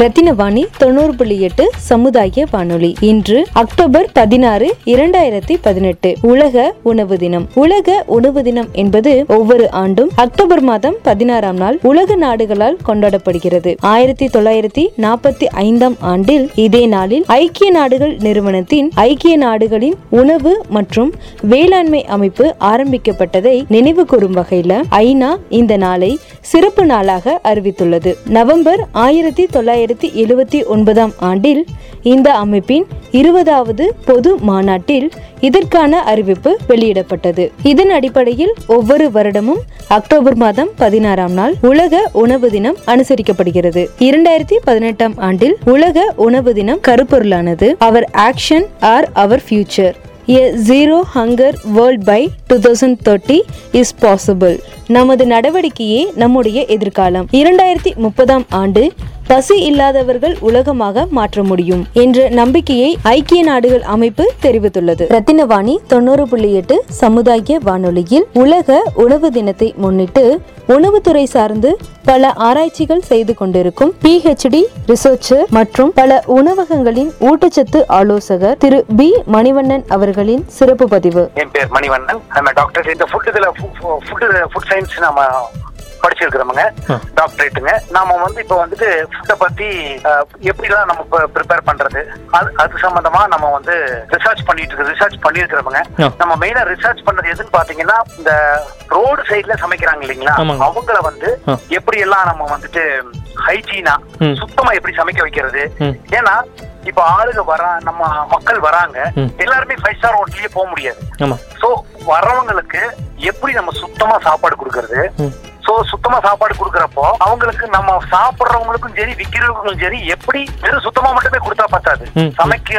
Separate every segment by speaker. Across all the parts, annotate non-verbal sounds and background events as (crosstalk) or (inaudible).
Speaker 1: ரத்தினவாணி தொண்ணூறு புள்ளி எட்டு சமுதாய வானொலி. இன்று அக்டோபர் பதினாறு இரண்டாயிரத்தி பதினெட்டு. உலக உணவு தினம். உலக உணவு தினம் என்பது ஒவ்வொரு ஆண்டும் அக்டோபர் மாதம் பதினாறாம் நாள் உலக நாடுகளால் கொண்டாடப்படுகிறது. ஆயிரத்தி தொள்ளாயிரத்தி நாற்பத்தி ஐந்தாம் ஆண்டில் இதே நாளில் ஐக்கிய நாடுகள் நிறுவனத்தின் ஐக்கிய நாடுகளின் உணவு மற்றும் வேளாண்மை அமைப்பு ஆரம்பிக்கப்பட்டதை நினைவு கூறும் வகையில் ஐநா இந்த நாளை சிறப்பு நாளாக அறிவித்துள்ளது. நவம்பர் ஆயிரத்தி தொள்ளாயிரத்தி எழுவத்தி ஒன்பதாம் ஆண்டில் இந்த அமைப்பின் இருபதாவது பொது மாநாட்டில் இதற்கான அறிவிப்பு வெளியிடப்பட்டது. இதன் அடிப்படையில் ஒவ்வொரு வருடமும் அக்டோபர் மாதம் பதினாறாம் நாள் உலக உணவு தினம் அனுசரிக்கப்படுகிறது. இரண்டாயிரத்தி பதினெட்டாம் ஆண்டில் உலக உணவு தினம் கருப்பொருளானது. Our action are our future. Hunger world by two thousand thirty is possible நமது நடவடிக்கையே நம்முடைய எதிர்காலம். இரண்டாயிரத்தி முப்பதாம் ஆண்டு பசி இல்லாதவர்கள் உலகமாக மாற்ற முடியும் என்ற நம்பிக்கையை ஐக்கிய நாடுகள் அமைப்பு தெரிவித்துள்ளது. ரத்தினவாணி தொண்ணூறு புள்ளி எட்டு சமுதாய வானொலியில் உலக உணவு தினத்தை முன்னிட்டு உணவுத்துறை சார்ந்து பல ஆராய்ச்சிகள் செய்து கொண்டிருக்கும் பிஹெச்டி ரிசர்ச்சர் மற்றும் பல உணவகங்களின் ஊட்டச்சத்து ஆலோசகர் திரு பி மணிவண்ணன் அவர்களின் சிறப்பு பதிவு.
Speaker 2: என் பேர் மணிவண்ணன். நம்ம டாக்டர் இந்த ஃபுட் இதுல ஃபுட் ஃபுட் சயின்ஸ் நாம படிச்சிருக்கிறோமுங்க டாக்டரேட்டுங்க நாம வந்து இப்போ வந்துட்டு ஃபுட்டை பத்தி எப்படிலாம் நம்ம ப்ரிப்பேர் பண்றது அது அது சம்பந்தமா நம்ம வந்து ரிசர்ச் பண்ணிட்டு இருக்கு ரிசர்ச் பண்ணியிருக்கிறோமுங்க
Speaker 3: ஆ.
Speaker 2: நம்ம மெயினா ரிசர்ச் பண்ணது எதுன்னு பாத்தீங்கன்னா இந்த ரோடு சைடுல சமைக்கிறாங்க இல்லைங்களா. அவங்கள வந்து. எப்படி எல்லாம் நம்ம வந்துட்டு ஹைஜீனா. சுத்தமா எப்படி சமைக்க வைக்கிறது. ஏன்னா இப்ப ஆளுங்க வரா நம்ம மக்கள் வராங்க. எல்லாருமே ஃபைவ் ஸ்டார் ஹோட்டல்லயே போக முடியாது. சோ வர்றவங்களுக்கு எப்படி நம்ம சுத்தமா சாப்பாடு கொடுக்கறது. சோ சுத்தமா சாப்பாடு கொடுக்கறப்போ அவங்களுக்கு நம்ம சாப்பிடுறவங்களுக்கும் சரி விக்கிறவங்களுக்கும் சரி எப்படி வெறும் சுத்தமா மட்டுமே கொடுத்தா பத்தாது. சமைக்க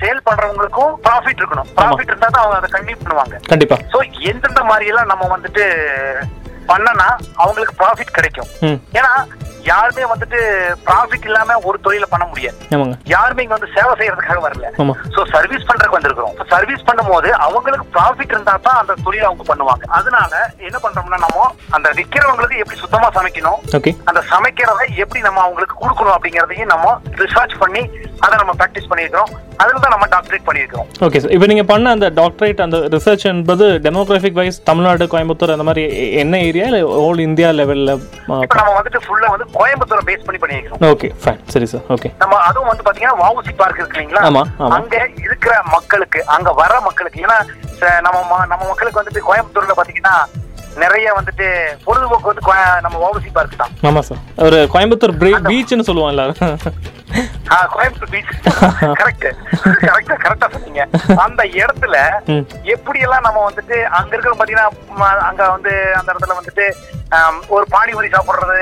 Speaker 2: சேல் பண்றவங்களுக்கும் ப்ராஃபிட் இருக்கணும். ப்ராஃபிட் இருந்தா தான் அவங்க அதை கண்டினியூ பண்ணுவாங்க.
Speaker 3: கண்டிப்பா.
Speaker 2: சோ எந்தெந்த மாதிரி எல்லாம் நம்ம வந்துட்டு பண்ணனா அவங்களுக்கு ப்ராஃபிட் கிடைக்கும். ஏன்னா யாருமே வந்துட்டு ப்ராஃபிட் இல்லாம ஒரு தொழிலை பண்ண முடியாது. யாருமே இங்க வந்து சேவை செய்யறதுக்காக வரல. சோ சர்வீஸ் பண்றதுக்கு வந்திருக்கிறோம். சர்வீஸ் பண்ணும்போது அவங்களுக்கு ப்ராஃபிட் இருந்தா தான் அந்த தொழிலை அவங்க பண்ணுவாங்க. அதனால என்ன பண்றோம்னா நம்ம அந்த விக்கிறவங்களுக்கு எப்படி சுத்தமா சமைக்கணும் அந்த சமைக்கிறத எப்படி நம்ம அவங்களுக்கு கொடுக்கணும் அப்படிங்கறதையும் நம்ம ரிசர்ச் பண்ணி அதை நம்ம ப்ராக்டிஸ் பண்ணியிருக்கிறோம். அதுல தான் நம்ம டாக்டரேட் பண்ணியிருக்கிறோம்.
Speaker 3: ஓகே சார் இப்போ நீங்கள் பண்ண அந்த டாக்டரேட் அந்த ரிசர்ச் என்பது டெமோகிராஃபிக் வைஸ் தமிழ்நாடு கோயம்புத்தூர் அந்த மாதிரி என்ன ஏரியா இல்லை ஹோல் இந்தியா லெவலில்
Speaker 2: இப்ப நம்ம வந்துட்டு ஃபுல்லா வந்து கோயம்புத்தூரை பேஸ் பண்ணி பண்ணியிருக்கிறோம்
Speaker 3: ஓகே ஃபைன் சரி சார் ஓகே
Speaker 2: நம்ம அதுவும் வந்து பாத்தீங்கன்னா வாவுசி பார்க் இருக்கு இல்லைங்களா?
Speaker 3: ஆமா, ஆமா.
Speaker 2: அங்க இருக்கிற மக்களுக்கு அங்க வர மக்களுக்கு ஏன்னா நம்ம நம்ம மக்களுக்கு வந்துட்டு கோயம்புத்தூர்ல பாத்தீங்கன்னா நிறைய வந்துட்டு பொழுதுபோக்கு வந்து நம்ம வாவுசி பார்க் தான்.
Speaker 3: ஆமாம் சார் ஒரு கோயம்புத்தூர் பீச்னு சொல்லுவோம் எல்லாரும்.
Speaker 2: கோயம்புத்தூர் பீச் கரெக்ட் கரெக்டா கரெக்டா சொன்னீங்க. அந்த இடத்துல. எப்படி எல்லாம் நம்ம வந்துட்டு அங்க இருக்கிற பாத்தீங்கன்னா அங்க வந்து அந்த இடத்துல வந்துட்டு ஆம், ஒரு பானிபூரி சாப்பிடுறது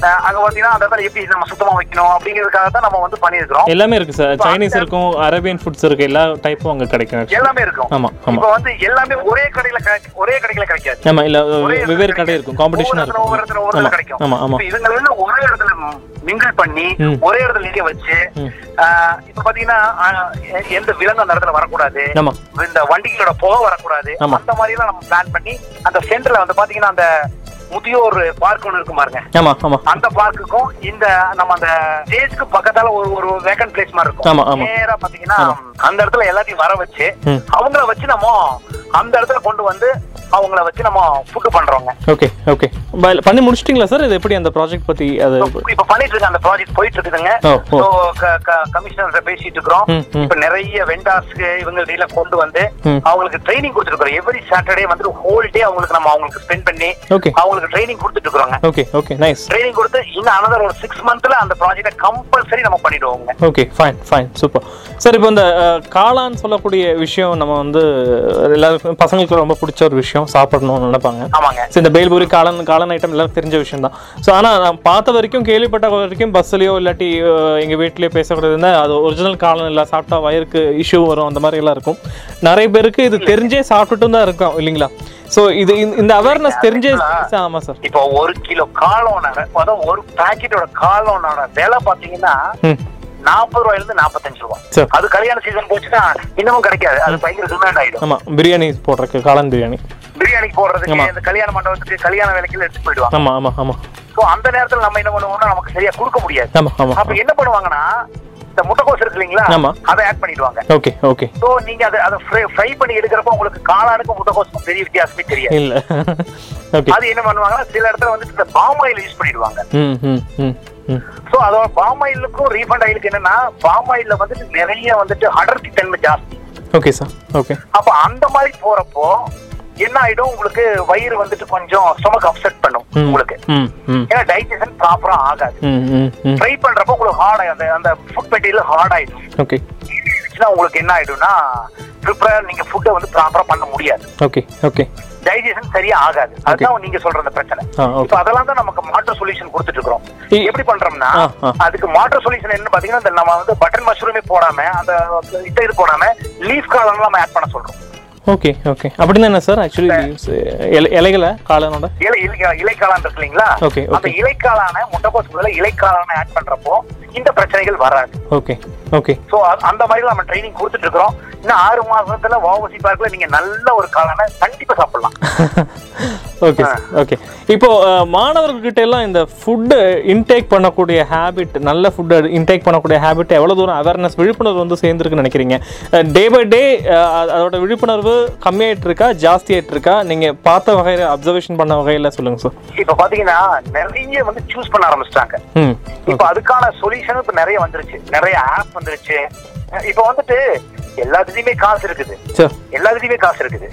Speaker 2: அங்க பாத்தீங்கன்னா அந்த இடத்துல எப்படி நம்ம சுத்தமா வைக்கணும் அப்படிங்கிறதுக்காக தான் நம்ம வந்து பண்ணியிருக்கிறோம்.
Speaker 3: எல்லாமே இருக்கு சார். சைனீஸ் இருக்கும் அரேபியன் ஃபுட்ஸ் இருக்கு எல்லா டைப்பும் அங்க கிடைக்கும்.
Speaker 2: எல்லாமே இருக்கும்.
Speaker 3: ஆமா
Speaker 2: இப்ப வந்து எல்லாமே ஒரே கடையில கிடை- ஒரே கடையில கிடைக்காது.
Speaker 3: ஆமா இல்ல வெவ்வேறு கடை. இருக்கும் காம்படிஷனா இருக்கும்.
Speaker 2: கிடைக்கும்.
Speaker 3: ஆமா ஆமா.
Speaker 2: இப்ப இதுங்களை எல்லாம் ஒரே இடத்துல மிங்கிள் பண்ணி. ஒரே இடத்துல நிக்க வச்சு இப்ப பாத்தீங்கன்னா எந்த விலங்கு அந்த இடத்துல வரக்கூடாது. இந்த வண்டிகளோட புகை வரக்கூடாது. அந்த மாதிரி எல்லாம் நம்ம பிளான் பண்ணி அந்த சென்டர்ல வந்து பாத்தீங்கன்னா அந்த முதியோர் பார்க் ஒன்று இருக்கும் பாருங்க அந்த பார்க்குக்கும் இந்த நம்ம அந்த ஸ்டேஜ்க்கு பக்கத்தால ஒரு ஒரு வேக்கன்ட் பிளேஸ் மாதிரி. இருக்கும் நேரா பாத்தீங்கன்னா அந்த இடத்துல எல்லாத்தையும் வர வச்சு. அவங்கள வச்சு நம்ம அந்த இடத்துல கொண்டு வந்து அவங்கள வச்சு நம்ம ஃபுட் பண்றோங்க.
Speaker 3: ஓகே ஓகே பண்ணி முடிச்சிட்டிங்களா சார் இது எப்படி அந்த ப்ராஜெக்ட் பத்தி அது
Speaker 2: இப்ப பண்ணிட்டு இருக்க அந்த ப்ராஜெக்ட் போயிட்டு இருக்குதுங்க கமிஷனர்கிட்ட பேசிட்டு இருக்கிறோம்.
Speaker 3: ம், ம்.
Speaker 2: இப்ப நிறைய வெண்டார்ஸ்க்கு இவங்க எல்லாம் கொண்டு வந்து
Speaker 3: ம்.
Speaker 2: அவங்களுக்கு ட்ரைனிங் கொடுத்துருக்கோம் எவ்ரி சாட்டர்டே வந்து ஹோல் டே அவங்களுக்கு நம்ம அவங்களுக்கு ஸ்பெண்ட் பண்ணி அவங்களுக்கு ட்ரைனிங் கொடுத்துட்டு இருக்கிறோங்க
Speaker 3: ஓகே ஓகே நைஸ்
Speaker 2: ட்ரைனிங் கொடுத்து இன்னும் அனதர் ஒரு சிக்ஸ் மந்த்ல அந்த ப்ராஜெக்ட கம்பல்சரி நம்ம பண்ணிடுவோங்க.
Speaker 3: Okay fine fine super sir இப்போ இந்த அஹ், காளான் சொல்லக்கூடிய விஷயம் நம்ம வந்து எல்லாருக்கும் பசங்களுக்கு ரொம்ப பிடிச்ச ஒரு விஷயம். சாப்பிடணும்னு நினைப்பாங்க.
Speaker 2: ஆமாங்க.
Speaker 3: ஸோ இந்த பேல்பூரி காளான் காளான் ஐட்டம் எல்லாருக்கும் தெரிஞ்ச விஷயம் தான் ஸோ ஆனால் நான் பார்த்த வரைக்கும் கேள்விப்பட்ட வரைக்கும் பஸ்ஸுலையோ இல்லாட்டி அஹ், எங்க வீட்டிலேயே பேசக்கூடாது இருந்தால் அது ஒரிஜினல் காளான் இல்லை சாப்பிட்டா வயிறுக்கு இஷ்யூ வரும் அந்த மாதிரி எல்லாம் இருக்கும். நிறைய பேருக்கு இது தெரிஞ்சே சாப்பிட்டுட்டும் தான் இருக்கும் இல்லைங்களா? ஸோ இது இந்த- அவேர்னஸ் தெரிஞ்சே ஆமாம் சார்
Speaker 2: இப்போ ஒரு கிலோ அதாவது ஒரு பாக்கெட்டோட காலோனோட விலை பாத்தீங்கன்னா நாற்பது ரூபாயில இருந்து நாற்பத்தஞ்சு
Speaker 3: சரி
Speaker 2: அது கல்யாண சீசன் போச்சுன்னா இன்னமும் கிடைக்காது. அது பயங்கர டிமாண்ட் ஆயிடும்.
Speaker 3: ஆமாம் பிரியாணி போடுறதுக்கு காளான் பிரியாணி.
Speaker 2: பிரியாணிக்கு போடுறதுக்கு
Speaker 3: ஆமா.
Speaker 2: இந்த கல்யாண மண்டபத்துக்கு கல்யாண வேலைக்கு எடுத்து போயிடுவாங்க.
Speaker 3: ஆமா ஆமா ஆமா.
Speaker 2: சோ அந்த நேரத்துல நம்ம என்ன பண்ணுவோம்னா நமக்கு சரியா கொடுக்க முடியாது.
Speaker 3: ஆமா ஆமா.
Speaker 2: அப்ப என்ன பண்ணுவாங்கன்னா இந்த முட்டைக்கோஸ் இருக்கு இல்லைங்களா?
Speaker 3: ஆமா.
Speaker 2: அதை ஆட் பண்ணிடுவாங்க.
Speaker 3: Okay okay.
Speaker 2: சோ நீங்க அதை அதை ஃப்ரை பண்ணி எடுக்கிறப்ப உங்களுக்கு காளானுக்கும் முட்டைக்கோஸுக்கும் பெரிய வித்தியாசமே தெரியாது.
Speaker 3: இல்ல. (laughs) ஓகே.
Speaker 2: அது என்ன பண்ணுவாங்கன்னா சில இடத்துல வந்து இந்த பாம் ஆயில் யூஸ் பண்ணிடுவாங்க. சோ அதோட பாம் ஆயிலுக்கும் ரீஃபண்ட் ஆயிலுக்கு என்னன்னா பாம் ஆயில்ல வந்துட்டு நிறைய வந்துட்டு அடர்த்தி தன்மை ஜாஸ்தி.
Speaker 3: ஓகே சார் ஓகே
Speaker 2: அப்ப அந்த மாதிரி போறப்போ என்ன ஆயிடும்? உங்களுக்கு வயிறு வந்துட்டு கொஞ்சம் ஸ்டொமக் அப்செட் பண்ணும் உங்களுக்கு. ஏன்னா டைஜஷன் ப்ராப்பரா ஆகாது. ஃப்ரை பண்றப்போ உங்களுக்கு ஹார்ட் அந்த அந்த ஃபுட் மெட்டீரியல் ஹார்ட் ஆயிடும்.
Speaker 3: ஓகே
Speaker 2: உங்களுக்கு என்ன ஆயிடும்னா ப்ரிப்பேர் நீங்க ஃபுட்டை வந்து ப்ராப்பரா பண்ண முடியாது.
Speaker 3: ஓகே ஓகே
Speaker 2: டைஜஷன் சரியா ஆகாது. அதுதான் நீங்க சொல்ற அந்த பிரச்சனை. இப்ப அதெல்லாம் தான் நமக்கு மாற்று சொல்யூஷன் கொடுத்துட்டு இருக்கிறோம் எப்படி பண்றோம்னா. அதுக்கு மாற்று சொல்யூஷன் என்ன பாத்தீங்கன்னா நம்ம வந்து பட்டன் மஷ்ரூமே போடாம அந்த இது போடாம லீஃப் காலம் நம்ம ஆட் பண்ண சொல்றோம்.
Speaker 3: ஓகே ஓகே அப்படின்னா என்ன சார் ஆக்சுவலி இலைகளை காளானோட?
Speaker 2: இலை இலை இலைக்காளான் இருக்கு இல்லைங்களா?
Speaker 3: Okay,
Speaker 2: அந்த. இலைக்காளான முட்டைக்கோஸ் பதிலா இலைக்காளான ஆட் பண்றப்போ இந்த பிரச்சனைகள் வராது.
Speaker 3: ஓகே ஓகே
Speaker 2: சோ அந்த மாதிரி நம்ம ட்ரைனிங் கொடுத்துட்டு இருக்கிறோம். இன்னும் ஆறு மாசத்துல வாவசி பார்க்ல நீங்க நல்ல ஒரு காளான கண்டிப்பா சாப்பிடலாம். (laughs)
Speaker 3: ஓகே ஓகே இப்போ அஹ், மாணவர்கள்கிட்ட எல்லாம் இந்த ஃபுட்டு இன்டேக் பண்ணக்கூடிய ஹேபிட் நல்ல ஃபுட்டு இன்டேக் பண்ணக்கூடிய ஹேபிட் எவ்வளோ தூரம் அவேர்னஸ் விழிப்புணர்வு வந்து சேர்ந்துருக்குன்னு நினைக்கிறீங்க? டே பை டே அதோட விழிப்புணர்வு கம்மியாயிட்டு இருக்கா ஜாஸ்தியாயிட்டு இருக்கா நீங்கள் பார்த்த வகையில் அப்சர்வேஷன் பண்ண வகையில் சொல்லுங்கள் சார்
Speaker 2: இப்ப பாத்தீங்கன்னா நிறைய வந்து சூஸ் பண்ண ஆரம்பிச்சிட்டாங்க. இப்ப அதுக்கான சொல்யூஷன் இப்ப நிறைய வந்துருச்சு. நிறைய ஆப் வந்துருச்சு. இப்ப வந்துட்டு எல்லாத்துலயுமே காசு இருக்குது. எல்லாத்துலயுமே காசு இருக்குது.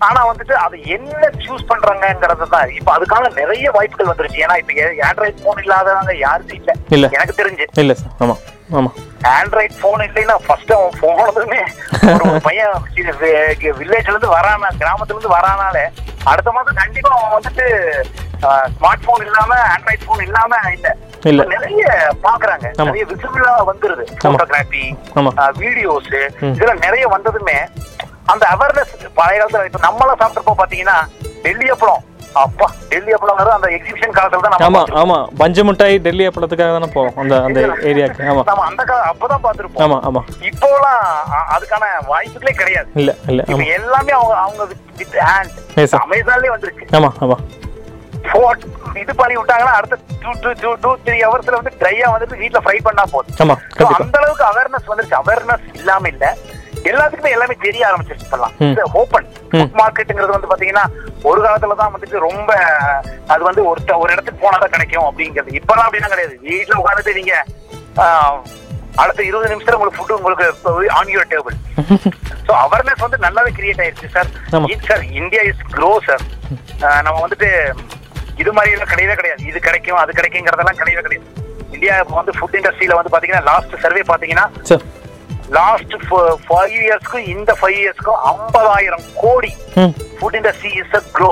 Speaker 2: ஆனா வந்துட்டு அது என்ன சூஸ் பண்றாங்கங்கிறது தான். இப்ப அதுக்கான நிறைய வாய்ப்புகள் வந்துருச்சு. ஏன்னா இப்ப ஆண்ட்ராய்ட் போன் இல்லாதவங்க யாருக்கும் இல்ல.
Speaker 3: இல்ல.
Speaker 2: எனக்கு தெரிஞ்சு.
Speaker 3: இல்லை சார். ஆமாம் ஆமாம்
Speaker 2: ஆண்ட்ராய்ட் போன் இல்லைன்னா ஃபர்ஸ்ட் அவன் போனதுமே ஒரு பையன் வில்லேஜ்ல இருந்து வரானா கிராமத்துல இருந்து வரானாலே அடுத்த மாதம் கண்டிப்பா அவன் வந்துட்டு ஸ்மார்ட் போன் இல்லாம ஆண்ட்ராய்ட் போன் இல்லாம இல்ல.
Speaker 3: இல்ல.
Speaker 2: நிறைய பாக்குறாங்க.
Speaker 3: ஆமா.
Speaker 2: நிறைய விசிபிளா வந்துருது போட்டோகிராஃபி ஆமா.
Speaker 3: வீடியோஸ்
Speaker 2: வீடியோஸ் இதெல்லாம் நிறைய வந்ததுமே அந்த அவேர்னஸ் பழைய காலத்துல இப்ப நம்மளாம் சாப்பிட்டப்போ பாத்தீங்கன்னா டெல்லி அப்பளம். அப்பா டெல்லி அப்பளம்ங்கிறது அந்த எக்ஸிபிஷன் காலத்துல தான்
Speaker 3: ஆமா. ஆமா. பஞ்சு மிட்டாய் டெல்லி அப்பளத்துக்காக தானே போவோம் அந்த அந்த ஏரியாக்கு. ஆமா.
Speaker 2: நம்ம அந்த கால அப்பதான் பார்த்திருப்போம்.
Speaker 3: ஆமா ஆமா.
Speaker 2: இப்போலாம் அதுக்கான வாய்ப்புகளே கிடையாது.
Speaker 3: இல்ல இல்ல
Speaker 2: இப்ப
Speaker 3: ஆமா.
Speaker 2: எல்லாமே அவங்க அவங்க வித் ஹேண்ட். அமேசான்லயே வந்துருச்சு.
Speaker 3: ஆமா ஆமா.
Speaker 2: இது பண்ணி விட்டாங்கன்னா அடுத்த two two two two three ஹவர்ஸ்ல வந்து ட்ரையா வந்துட்டு வீட்ல ஃப்ரை பண்ணா போதும்.
Speaker 3: ஆமா
Speaker 2: அந்த அளவுக்கு அவேர்னஸ் வந்துருச்சு. அவேர்னஸ் இல்லாம இல்ல. எல்லாத்துக்குமே எல்லாமே தெரிய ஆரம்பிச்சிருச்சு இப்பெல்லாம்.
Speaker 3: ம்.
Speaker 2: ஓப்பன்
Speaker 3: ம்.
Speaker 2: மார்க்கெட்டுங்கிறது வந்து பாத்தீங்கன்னா ஒரு காலத்துல தான் வந்துட்டு ரொம்ப அது வந்து ஒரு ஒரு இடத்துக்கு போனாதான் கிடைக்கும் அப்படிங்கிறது. இப்பெல்லாம் அப்படின்னா கிடையாது. வீட்ல உட்காந்துட்டு நீங்க அடுத்த இருபது நிமிஷத்துல உங்களுக்கு ஃபுட் உங்களுக்கு on your table so awareness வந்து நல்லாவே கிரியேட் ஆயிருச்சு sir. Sir India is grow sir நம்ம வந்துட்டு இது மாதிரி எல்லாம் கிடையவே கிடையாது. இது கிடைக்கும் அது கிடைக்குங்கிறதெல்லாம் கிடையவே கிடையாது. இந்தியா வந்து ஃபுட் இண்டஸ்ட்ரியில வந்து பாத்தீங்கன்னா லாஸ்ட் சர்வே பாத்தீங்கன்னா லாஸ்ட் ஃபைவ் இயர்ஸ்க்கும் இந்த ஃபைவ் இயர்ஸ்க்கும் ஐம்பதாயிரம் கோடி food industry is a grow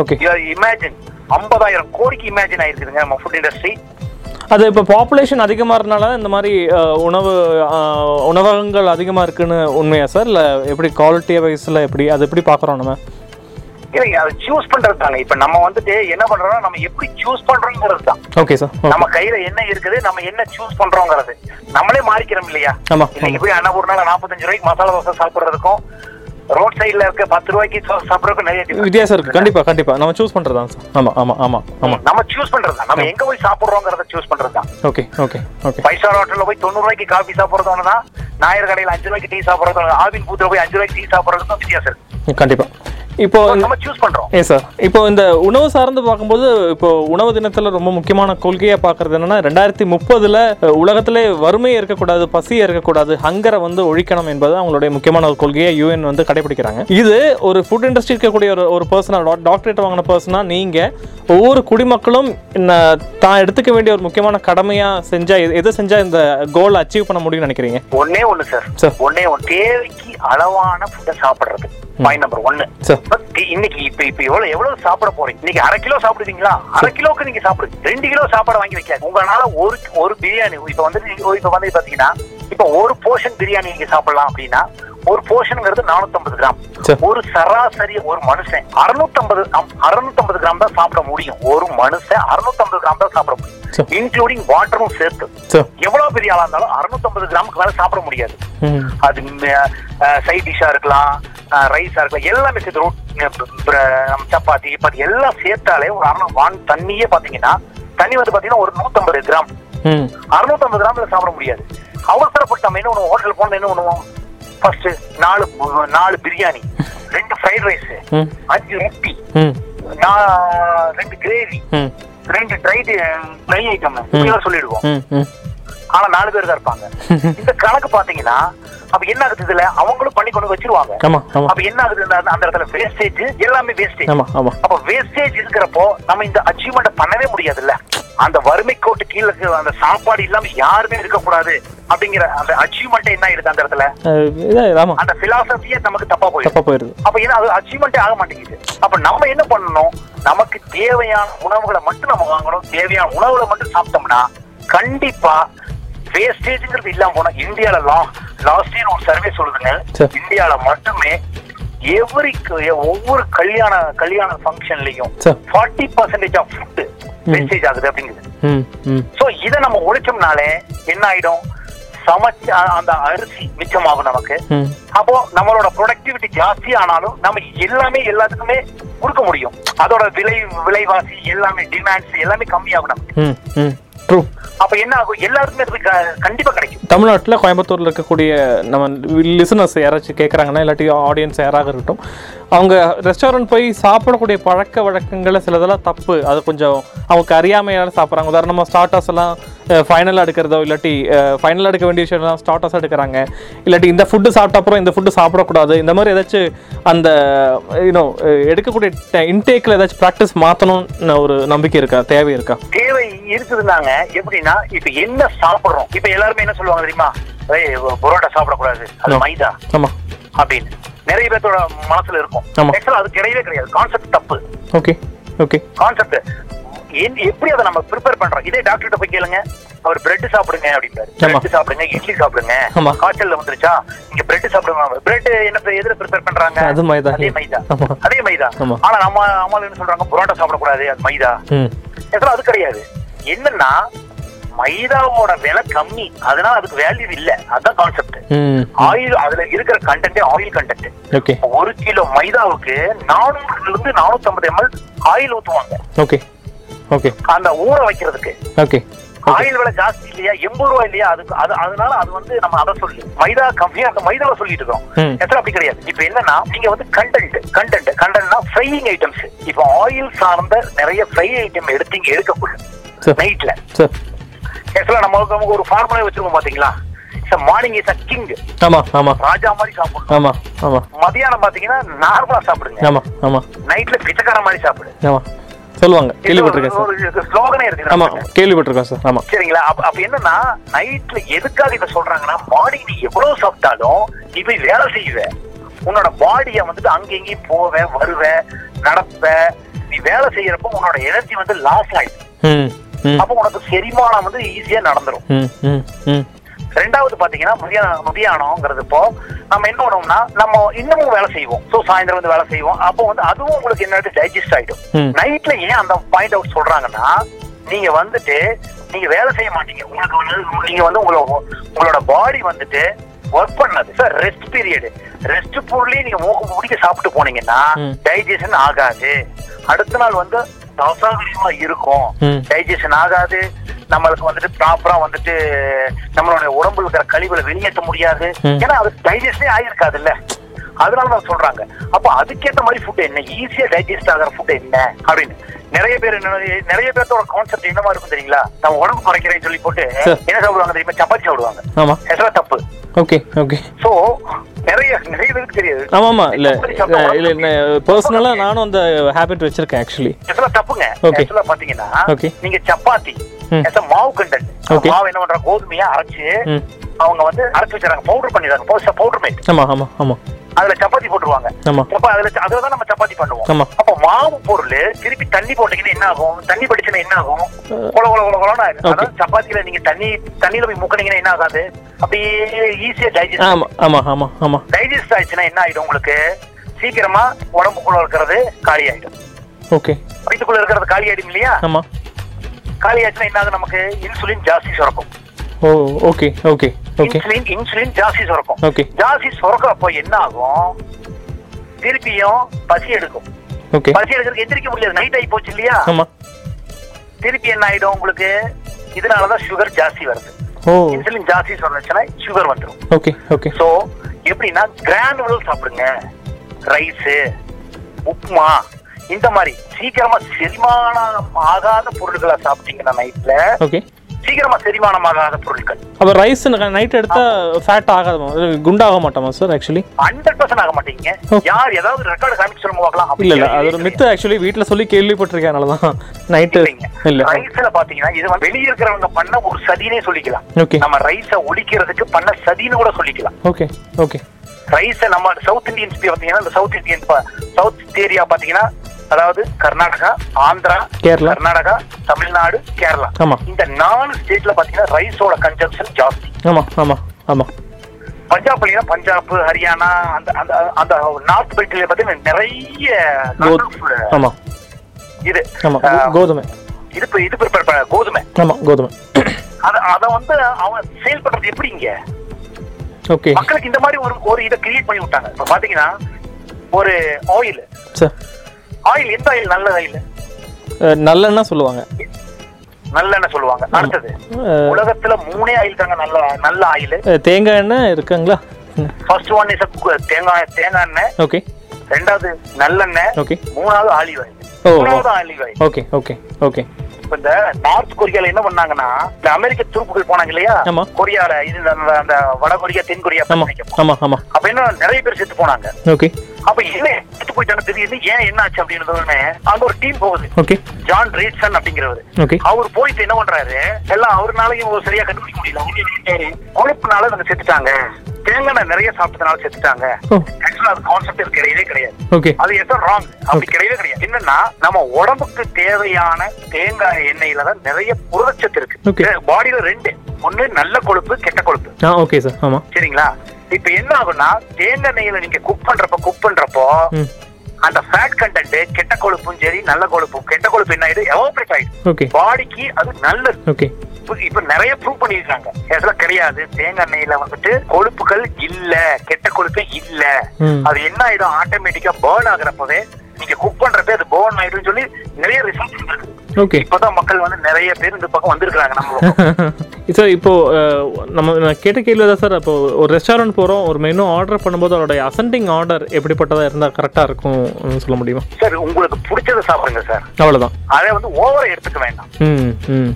Speaker 3: okay
Speaker 2: imagine ஐம்பதாயிரம் கோடிக்கு இமேஜின் ஆயிருக்குதுங்க நம்ம ஃபுட் இண்டஸ்ட்ரி
Speaker 3: அது இப்போ பாப்புலேஷன் அதிகமாகறதுனால இந்த மாதிரி உணவு உணவகங்கள் அதிகமாக இருக்குன்னு உண்மையா சார் இல்லை எப்படி குவாலிட்டி வைஸில் எப்படி அது எப்படி பார்க்குறோம் நம்ம
Speaker 2: இல்லைங்க அதை சூஸ் பண்றது தாங்க இப்ப நம்ம வந்துட்டு என்ன பண்றோம்னா நம்ம எப்படி சூஸ் பண்றோங்கிறது தான்.
Speaker 3: ஓகே சார்
Speaker 2: நம்ம கையில என்ன இருக்குது நம்ம என்ன சூஸ் பண்றோங்கிறது. நம்மளே மாறிக்கிறோம் இல்லையா?
Speaker 3: ஆமா.
Speaker 2: இன்னைக்கு போய் அன்னபூர்னால நாற்பத்தஞ்சு ரூபாய்க்கு மசாலா தோசை சாப்பிடுறதுக்கும் ரோட் சைடுல இருக்க பத்து ரூபாய்க்கு சாப்பிடுறதுக்கும் நிறைய.
Speaker 3: வித்தியாசம் இருக்குது கண்டிப்பாக கண்டிப்பாக நம்ம சூஸ் பண்ணுறது தான் சார் ஆமாம் ஆமாம் ஆமாம் ஆமாம்
Speaker 2: நம்ம சூஸ் பண்றது தான் நம்ம எங்க போய் சாப்பிடுறோங்கிறத சூஸ் பண்றது தான்
Speaker 3: okay okay okay
Speaker 2: five star ஹோட்டல்ல போய் தொண்ணூறு ரூபாய்க்கு காஃபி சாப்பிடுறது ஒன்று தான் ஞாயிறு கடையில அஞ்சு ரூபாய்க்கு டீ சாப்பிடுறது. ஆவின் பூத்துல போய் அஞ்சு ரூபாய்க்கு டீ சாப்பிடுறதுக்கும் வித்தியாசம் இருக்கு.
Speaker 3: கண்டிப்பாக இப்போ
Speaker 2: நம்ம சூஸ் பண்றோம்.
Speaker 3: ஏ சார் இப்போ இந்த உணவு சார்ந்து பார்க்கும்போது இப்போ உணவு தினத்தில் ரொம்ப முக்கியமான கொள்கையாக பார்க்கறது என்னன்னா ரெண்டாயிரத்தி முப்பதுல உலகத்திலே வறுமையே இருக்கக்கூடாது பசி இருக்கக்கூடாது ஹங்கரை வந்து ஒழிக்கணும் என்பது அவங்களுடைய முக்கியமான ஒரு கொள்கையை யூஎன் வந்து கடைபிடிக்கிறாங்க. இது ஒரு ஃபுட் இண்டஸ்ட்ரி இருக்கக்கூடிய ஒரு ஒரு பர்சனாக டாக்டரேட் வாங்கின பர்சனாக நீங்கள் ஒவ்வொரு குடிமக்களும் தான் எடுத்துக்க வேண்டிய ஒரு முக்கியமான கடமையாக செஞ்சால் எது- எதை செஞ்சால் இந்த கோலை அச்சீவ் பண்ண முடியும்னு நினைக்கிறீங்க?
Speaker 2: ஒன்னே ஒண்ணு சார். ஒன்னே ஒண்ணு தேவைக்கு அளவான ஃபுட்டை சாப்பிடுறது. பாயிண்ட் நம்பர் ஒன்னு இன்னைக்கு இப்ப இப்ப எவ்வளவு எவ்வளவு சாப்பிட போறீங்க? இன்னைக்கு அரை கிலோ சாப்பிடுவீங்களா? அரை கிலோக்கு நீங்க சாப்பிடுங்க ரெண்டு கிலோ சாப்பாடு வாங்கி வைக்காது உங்களால ஒரு ஒரு பிரியாணி இப்ப வந்து நீங்க- இப்ப வந்து பாத்தீங்கன்னா இப்ப ஒரு போர்ஷன் பிரியாணி நீங்க சாப்பிடலாம் அப்படின்னா ஒரு போர்ஷனுங்கிறது 450 கிராம். ஒரு சராசரி ஒரு மனுஷன் 650 650 கிராம் தான் சாப்பிட முடியும். ஒரு மனுஷன் 650 கிராம் தான் சாப்பிட முடியும். இன்க்ளூடிங் வாட்டரும் சேர்த்து.
Speaker 3: சரி
Speaker 2: எவ்வளவு பெரிய ஆளா இருந்தாலும் 650 கிராமுக்கு மேல சாப்பிட முடியாது. அது சைட் டிஷ்ஷா இருக்கலாம் ரைஸா இருக்கலாம் எல்லாமே சேர்த்து ரொட்- சப்பாத்தி சப்பாத்தி எல்லாம் சேர்த்தாலே ஒரு அரை வான் தண்ணியே பாத்தீங்கன்னா தண்ணி வந்து பாத்தீங்கன்னா ஒரு 150 கிராம். 650 கிராம்ல சாப்பிட முடியாது. அவசரப்பட்டு நம்ம என்ன பண்ணுவோம்? ஹோட்டல் போனா என்ன பண்ணுவோம்? ஃபர்ஸ்ட் நாலு நாலு பிரியாணி ரெண்டு ஃப்ரைட் ரைஸ் அஞ்சு ரொட்டி ரெண்டு கிரேவி ரெண்டு ட்ரைடு ட்ரை ஐட்டம் சொல்லிடுவோம். ஆனா நாலு பேர் தான் இருப்பாங்க. (laughs) இந்த கணக்கு பாத்தீங்கன்னா அப்ப என்ன ஆகுது இதுல அவங்களும் பண்ணி கொண்டு வச்சிருவாங்க. அப்ப என்ன ஆகுது அந்த இடத்துல வேஸ்டேஜ் எல்லாமே வேஸ்டேஜ் அப்ப வேஸ்டேஜ் இருக்கிறப்போ நம்ம இந்த அச்சீவ்மெண்ட் பண்ணவே முடியாதுல்ல. அந்த வறுமை கோட்டு கீழே இருக்க அந்த சாப்பாடு இல்லாம யாருமே இருக்கக்கூடாது அப்படிங்கிற அந்த அச்சீவ்மெண்ட் என்ன ஆயிடுது அந்த இடத்துல? அந்த பிலாசபியே நமக்கு தப்பா போயிடுது.
Speaker 3: போயிருது
Speaker 2: அப்ப என்ன அது அச்சீவ்மெண்டே ஆக மாட்டேங்குது. அப்ப நம்ம என்ன பண்ணணும்? நமக்கு தேவையான உணவுகளை மட்டும் நம்ம வாங்கணும். தேவையான உணவுகளை மட்டும் சாப்பிட்டோம்னா கண்டிப்பா வேஸ்டேஜ்ங்கிறது இல்லாம போனா இந்தியால லாஸ்ட் இயர் ஒரு சர்வே சொல்லுதுங்க. இந்தியால மட்டுமே எவ்ரி ஒவ்வொரு கல்யாண கல்யாண ஃபங்க்ஷன்லயும். Forty percentage of food wastage ஆகுது அப்படிங்குது. சோ இத நம்ம ஒழிச்சோம்னாலே என்ன ஆயிடும்? சமைச்ச அந்த அரிசி மிச்சமாகும் நமக்கு. அப்போ நம்மளோட ப்ரொடக்டிவிட்டி ஜாஸ்தி ஆனாலும் நம்ம எல்லாமே எல்லாத்துக்குமே கொடுக்க முடியும். அதோட விலை விலைவாசி எல்லாமே டிமாண்ட்ஸ் எல்லாமே கம்மியாகும் நமக்கு. அப்ப என்ன ஆகும்? எல்லாருக்குமே கண்டிப்பா கிடைக்கும்.
Speaker 3: தமிழ்நாட்டில் கோயம்புத்தூரில் இருக்கக்கூடிய நம்ம லிசனர்ஸ் யாராச்சும் கேட்குறாங்கன்னா இல்லாட்டி ஆடியன்ஸ் யாராக இருக்கட்டும் அவங்க ரெஸ்டாரண்ட் போய் சாப்பிடக்கூடிய பழக்க வழக்கங்களை சிலதெல்லாம் தப்பு. அது கொஞ்சம் அவங்க அறியாமையால சாப்பிட்றாங்க. உதாரணமாக ஸ்டார்டர்ஸ் எல்லாம் ஃபைனலாக எடுக்கிறதோ இல்லாட்டி ஃபைனலாக எடுக்க வேண்டிய விஷயம்லாம் ஸ்டார்டர்ஸ் எடுக்கிறாங்க. இல்லாட்டி இந்த ஃபுட்டு சாப்பிட்ட அப்புறம் இந்த ஃபுட்டு சாப்பிடக்கூடாது. இந்த மாதிரி ஏதாச்சும் அந்த யூனோ எடுக்கக்கூடிய இன்டேக்கில் ஏதாச்சும் ப்ராக்டிஸ் மாற்றணும்னு ஒரு நம்பிக்கை இருக்கா? தேவை இருக்கா?
Speaker 2: தேவை இருக்குதுன்னாங்க. எப்படின்னா இப்ப என்ன சாப்பிடுறோம்? இப்ப எல்லாருமே என்ன சொல்லுவாங்க தெரியுமா? பரோட்டா சாப்பிடக்கூடாது. அது. மைதா.
Speaker 3: ஆமாம்
Speaker 2: அப்படின்னு. நிறைய பேர்த்தோட மனசுல இருக்கும். ஆக்சுவலா அது கிடையவே கிடையாது. கான்செப்ட் தப்பு.
Speaker 3: ஓகே ஓகே
Speaker 2: கான்செப்ட் எப்படி அதை நம்ம ப்ரிப்பேர் பண்றோம்? இதே டாக்டர்கிட்ட போய் கேளுங்க. அவர் பிரெட் சாப்பிடுங்க அப்படின்றாரு. பிரெட் சாப்பிடுங்க இட்லி சாப்பிடுங்க. காய்ச்சல்ல வந்துருச்சா? நீங்க பிரெட் சாப்பிடுங்க. பிரெட் என்ன எதுல ப்ரிப்பேர் பண்றாங்க?
Speaker 3: அது மைதா.
Speaker 2: அதே மைதா. அதே மைதா. ஆனா நம்ம அம்மா என்ன சொல்றாங்க? புரோட்டா சாப்பிடக்கூடாது அது மைதா. அது கிடையாது. என்னன்னா மைதாவோட விலை கம்மி. அதனால அதுக்கு வேல்யூ இல்ல. அதான் கான்செப்ட் ஆயில் அதுல இருக்கிற கண்டென்ட் ஆயில் கண்டென்ட் ஒரு கிலோ மைதாவுக்கு நானூறுல இருந்து நானூத்தி ஐம்பது எம்எல் ஆயில் ஊத்துவாங்க.
Speaker 3: ஓகே ஓகே
Speaker 2: அந்த ஊற வைக்கிறதுக்கு.
Speaker 3: ஓகே
Speaker 2: ஆயில் விலை ஜாஸ்தி இல்லையா? எண்பது ரூபாய் இல்லையா? அதுக்கு அது அதனால அது வந்து நம்ம அதை சொல்லி. மைதா கம்மியா அந்த மைதாவை சொல்லிட்டு இருக்கோம். எத்தனை அப்படி கிடையாது. இப்ப என்னன்னா நீங்க வந்து கண்டென்ட் கண்டென்ட் கண்டென்ட்னா ஃப்ரையிங் ஐட்டம்ஸ் இப்ப ஆயில் சார்ந்த நிறைய ஃப்ரை ஐட்டம் எடுத்தீங்க எடுக்கக்கூடாது. நைட்ல ஆக்சுவலா நம்ம நமக்கு ஒரு ஃபார்முலா வச்சிருக்கோம் பாத்தீங்களா? மார்னிங் இஸ் அ கிங்
Speaker 3: ஆமாம் ஆமாம்
Speaker 2: ராஜா மாதிரி சாப்பிடணும்.
Speaker 3: ஆமாம் ஆமாம்
Speaker 2: மதியானம் பாத்தீங்கன்னா நார்மலா சாப்பிடுங்க.
Speaker 3: ஆமாம் ஆமாம்
Speaker 2: நைட்ல பிச்சைக்கார மாதிரி சாப்பிடு.
Speaker 3: ஆமாம் சொல்லுவாங்க. கேள்விப்பட்டிருக்கேன்
Speaker 2: ஸ்லோகனே இருக்கு. நமக்கு.
Speaker 3: கேள்விப்பட்டிருக்கேன் சார். ஆமாம்
Speaker 2: சரிங்களா? அப்ப என்னன்னா நைட்ல எதுக்காக இத சொல்றாங்கன்னா மார்னிங் நீ எவ்வளவு சாப்பிட்டாலும் நீ போய் வேலை செய்வ. உன்னோட பாடிய வந்துட்டு அங்க இங்கேயும் போவ வருவ நடப்ப. நீ வேலை செய்யறப்போ உன்னோட எனர்ஜி வந்து லாஸ் ஆயிடும். அப்போ உனக்கு செரிமானம் வந்து ஈஸியா நடந்துரும். ரெண்டாவது பாத்தீங்கன்னா மதியானம் மதியானம்ங்கிறது இப்போ நம்ம என்ன பண்ணுவோம்னா நம்ம இன்னமும் வேலை செய்வோம். சோ சாயந்தரம் வந்து வேலை செய்வோம். அப்போ வந்து அதுவும் உங்களுக்கு என்ன டைஜஸ்ட் ஆயிடும். நைட்ல ஏன் அந்த பாயிண்ட் அவுட் சொல்றாங்கன்னா நீங்க வந்துட்டு நீங்க வேலை செய்ய மாட்டீங்க. உங்களுக்கு வந்து நீங்க வந்து உங்களோட உங்களோட பாடி வந்துட்டு ஒர்க் பண்ணது. சார் ரெஸ்ட் பீரியட் ரெஸ்ட் பொருளையும் நீங்க மூக்கு முடிக்க சாப்பிட்டு போனீங்கன்னா. டைஜஷன் ஆகாது. அடுத்த நாள் வந்து அசௌகரியமா இருக்கும். டைஜஷன் ஆகாது. நம்மளுக்கு வந்துட்டு ப்ராப்பரா வந்துட்டு நம்மளோட உடம்புல இருக்கிற கழிவுகளை வெளியேற்ற முடியாது. ஏன்னா அது டைஜஸ்டே ஆயிருக்காது இல்ல அதனால தான் சொல்றாங்க. அப்போ அதுக்கேத்த மாதிரி ஃபுட் என்ன? ஈஸியா டைஜஸ்ட் ஆகிற ஃபுட் என்ன? அப்படின்னு. நிறைய பேர் என்ன நிறைய பேர்த்தோட கான்செப்ட் என்னமா இருக்கும் தெரியுங்களா? நம்ம உடம்பு குறைக்கிறேன்னு சொல்லி போட்டு. என்ன சாப்பிடுவாங்க தெரியுமா? சப்பாத்தி சாப்பிடுவாங்க. ஆக்சுவலா தப்பு.
Speaker 3: Okay okay.
Speaker 2: சோ நிறைய நிறைய பேருக்கு தெரியாது.
Speaker 3: இல்லை இல்லை பர்சனலாக நானும் அந்த ஹேபிட் வச்சுருக்கேன் ஆக்சுவலி
Speaker 2: ஆக்சுவலா தப்புங்க. பாத்தீங்கன்னா. நீங்க சப்பாத்தி மாவு கண்டென்ட். மாவு என்ன பண்றாங்க? கோதுமையா அரைச்சு அவங்க வந்து அரைச்சு வச்சுறாங்க பவுடர் பண்ணிடுறாங்க. பவுடர் மேட்
Speaker 3: ஆமாம் ஆமாம் ஆமாம்
Speaker 2: அதுல சப்பாத்தி போட்டுருவாங்க. அப்ப அதுல அதுல தான் நம்ம சப்பாத்தி பண்ணுவோம். அப்ப மாவு பொருள் திருப்பி தண்ணி போட்டீங்கன்னா என்ன ஆகும்? தண்ணி படிச்சுன்னா என்ன ஆகும்? கொல கொல கொல கொலன்னு. அதாவது சப்பாத்தில நீங்க தண்ணி தண்ணியில போய் முக்கினீங்கன்னா என்ன ஆகாது? அப்படியே ஈஸியா டைஜஸ்ட்
Speaker 3: ஆமா ஆமா ஆமா ஆமா.
Speaker 2: டைஜஸ்ட் ஆயிடுச்சுன்னா என்ன ஆயிடும் உங்களுக்கு? சீக்கிரமா உடம்புக்குள்ள இருக்கிறது காலி ஆயிடும்.
Speaker 3: ஓகே
Speaker 2: வயிற்றுக்குள்ள இருக்கிறது காலி ஆயிடும் இல்லையா?
Speaker 3: ஆமா.
Speaker 2: காலி ஆயிடுச்சுன்னா என்ன ஆகும் நமக்கு? இன்சுலின் ஜாஸ்தி சுரக்கும்.
Speaker 3: Oh okay okay
Speaker 2: insulin insulin ஜாஸ்தி சுரக்கும். ஜாஸ்தி சுரக்கிறப்போ என்ன ஆகும் திருப்பியும் பசி எடுக்கும். பசி எடுக்கிறதுக்கு எந்திரிக்க முடியாது. நைட் ஆகி போச்சு இல்லையா? திருப்பி என்ன ஆயிடும் உங்களுக்கு? இதனாலதான் சுகர் ஜாஸ்தி வருது. இன்சுலின் ஜாஸ்தி சொன்னுச்சுன்னா சுகர் வந்துடும்
Speaker 3: ஓகே ஓகே
Speaker 2: சோ எப்படின்னா கிரானுவல் சாப்பிடுங்க. ரைஸ் உப்புமா இந்த மாதிரி சீக்கிரமா செரிமானம் ஆகாத பொருட்களை சாப்பிட்டீங்கன்னா நைட்ல சீக்கிரமா செரிமானம் ஆகாத பொருட்கள்.
Speaker 3: அப்போ ரைஸ் நைட் எடுத்தா ஃபேட் ஆகாதுமா? குண்டாக மாட்டோமா சார் ஆக்சுவலி
Speaker 2: ஹண்ட்ரட் பர்சன்ட் ஆக மாட்டீங்க. யார் ஏதாவது ரெக்கார்டு காமிச்சு அப்படி
Speaker 3: இல்ல இல்ல அது ஒரு மித்து ஆக்சுவலி வீட்ல சொல்லி கேள்விப்பட்டிருக்கேன்
Speaker 2: இல்லைங்க.
Speaker 3: இல்ல.
Speaker 2: ரைஸ்ல பாத்தீங்கன்னா இது வந்து வெளிய இருக்கிறவங்க பண்ண ஒரு சதினே சொல்லிக்கலாம்.
Speaker 3: ஓகே
Speaker 2: நம்ம ரைஸ ஒழிக்கிறதுக்கு பண்ண சதின்னு கூட சொல்லிக்கலாம்.
Speaker 3: ஓகே ஓகே
Speaker 2: ரைஸ நம்ம சவுத் இந்தியன்ஸ் பாத்தீங்கன்னா இந்த சவுத் இந்தியன் சவுத் ஏரியா பாத்தீங்கன்னா அதாவது கர்நாடகா ஆந்திரா
Speaker 3: கேரளா.
Speaker 2: கர்நாடகா தமிழ்நாடு கேரளா.
Speaker 3: ஆமா.
Speaker 2: இந்த நாலு ஸ்டேட்ல பாத்தீங்கன்னா ரைஸோட கன்சம்ஷன் ஜாஸ்தி.
Speaker 3: ஆமா ஆமா ஆமா.
Speaker 2: பஞ்சாப் பாத்தீங்கன்னா பஞ்சாப் ஹரியானா அந்த அந்த அந்த நார்த் பெல்ட்ல பாத்தீங்கன்னா நிறைய
Speaker 3: ஆமா.
Speaker 2: இது
Speaker 3: கோதுமை.
Speaker 2: இது இது பண்ண கோதுமை.
Speaker 3: ஆமா கோதுமை.
Speaker 2: அத அத வந்து அவன் சேல் பண்றது எப்படி இங்க?
Speaker 3: ஓகே.
Speaker 2: மக்களுக்கு இந்த மாதிரி ஒரு ஒரு இதை கிரியேட் பண்ணி விட்டாங்க. இப்ப பாத்தீங்கன்னா ஒரு ஆயில்
Speaker 3: சார்.
Speaker 2: ஆயில் எந்த ஆயில் நல்ல ஆயில்
Speaker 3: நல்லெண்ணெய் சொல்லுவாங்க.
Speaker 2: நல்லெண்ணெய் சொல்லுவாங்க. அடுத்தது உலகத்துல மூணே ஆயில் தாங்க நல்ல நல்ல ஆயில்
Speaker 3: தேங்காய் எண்ணெய் இருக்குங்களா?
Speaker 2: ஃபர்ஸ்ட் ஒன் இஸ் தேங்காய் தேங்காய் எண்ணெய்.
Speaker 3: ஓகே
Speaker 2: ரெண்டாவது நல்லெண்ணெய்.
Speaker 3: ஓகே
Speaker 2: மூணாவது ஆலிவ் ஆயில். மூணாவது olive oil
Speaker 3: okay okay okay
Speaker 2: இந்த நார்த் கொரியால என்ன பண்ணாங்கன்னா இந்த அமெரிக்க துருப்புகள் போனாங்க இல்லையா. கொரியால இது அந்த- வட கொரியா தென் கொரியா அப்ப என்ன நிறைய பேர் செத்து போனாங்க.
Speaker 3: ஓகே
Speaker 2: அப்ப என்ன செத்து போயிட்டாங்க திடீர்னு ஏன் என்ன ஆச்சு அப்படின்னு அங்க ஒரு டீம் போகுது.
Speaker 3: ஓகே
Speaker 2: ஜான் ரீட்சன் அப்படிங்கிறவர். அவர் போயிட்டு என்ன பண்றாரு? எல்லாம் அவருனாலையும் ஒரு சரியா கண்டுபிடிக்க முடியல. கொழுப்புனால இவங்க செத்துட்டாங்க. தேங்காய் நிறைய சாப்பிட்டதுனால செத்துட்டாங்க.
Speaker 3: ஓ
Speaker 2: ஆக்சுவலா அது கான்செப்ட் கிடையவே கிடையாது. அது எதோ ராங் அப்படி கிடையவே கிடையாது. என்னன்னா நம்ம உடம்புக்கு தேவையான தேங்காய் எண்ணெயில தான் நிறைய புரதச்சத்து
Speaker 3: Okay.
Speaker 2: இருக்கு பாடியில ரெண்டு. ஒண்ணு நல்ல கொழுப்பு கெட்ட கொழுப்பு.
Speaker 3: ஓகே சார் ஆமா.
Speaker 2: சரிங்களா? இப்ப என்ன ஆகும்னா தேங்காய் எண்ணெயில நீங்க குக் பண்றப்ப குக் பண்றப்போ அந்த ஃபேட் கண்டென்ட் கெட்ட கொழுப்பும் சரி நல்ல கொழுப்பும் கெட்ட கொழுப்பு என்ன ஆயிடும் எவாபரேட் ஆயிடும்
Speaker 3: ஓகே
Speaker 2: பாடிக்கு அது நல்லது.
Speaker 3: ஓகே
Speaker 2: இப்ப- நிறைய ப்ரூவ் பண்ணிருக்காங்க அதெல்லாம் கிடையாது. தேங்காய் எண்ணெயில வந்துட்டு கொழுப்புகள் இல்ல. கெட்ட கொழுப்பே இல்ல. அது என்ன ஆயிடும்? ஆட்டோமேட்டிக்கா பேர்ன் ஆகுறப்பவே நீங்க குக் பண்றப்பே அது பேர்ன் ஆயிடும் சொல்லி நிறைய ரிசல்ட் இருக்கு
Speaker 3: ஓகே
Speaker 2: இப்பதான் மக்கள் வந்து நிறைய பேர் இந்த பக்கம் வந்திருக்காங்க நம்ம.
Speaker 3: சார் (laughs) இப்போ நம்ம கேட்ட கேள்வி தான் சார் அப்போ ஒரு ரெஸ்டாரண்ட் போகிறோம் ஒரு மெனு ஆர்டர் பண்ணும்போது அதோட அசெண்டிங் ஆர்டர் எப்படிப்பட்டதாக இருந்தால் கரெக்டாக இருக்கும் சொல்ல முடியுமா?
Speaker 2: சார் உங்களுக்கு பிடிச்சதை சாப்பிடுங்க சார்
Speaker 3: அவ்வளோதான்
Speaker 2: அதை வந்து ஓவரா எடுத்துக்க வேண்டாம்.
Speaker 3: ம் ம்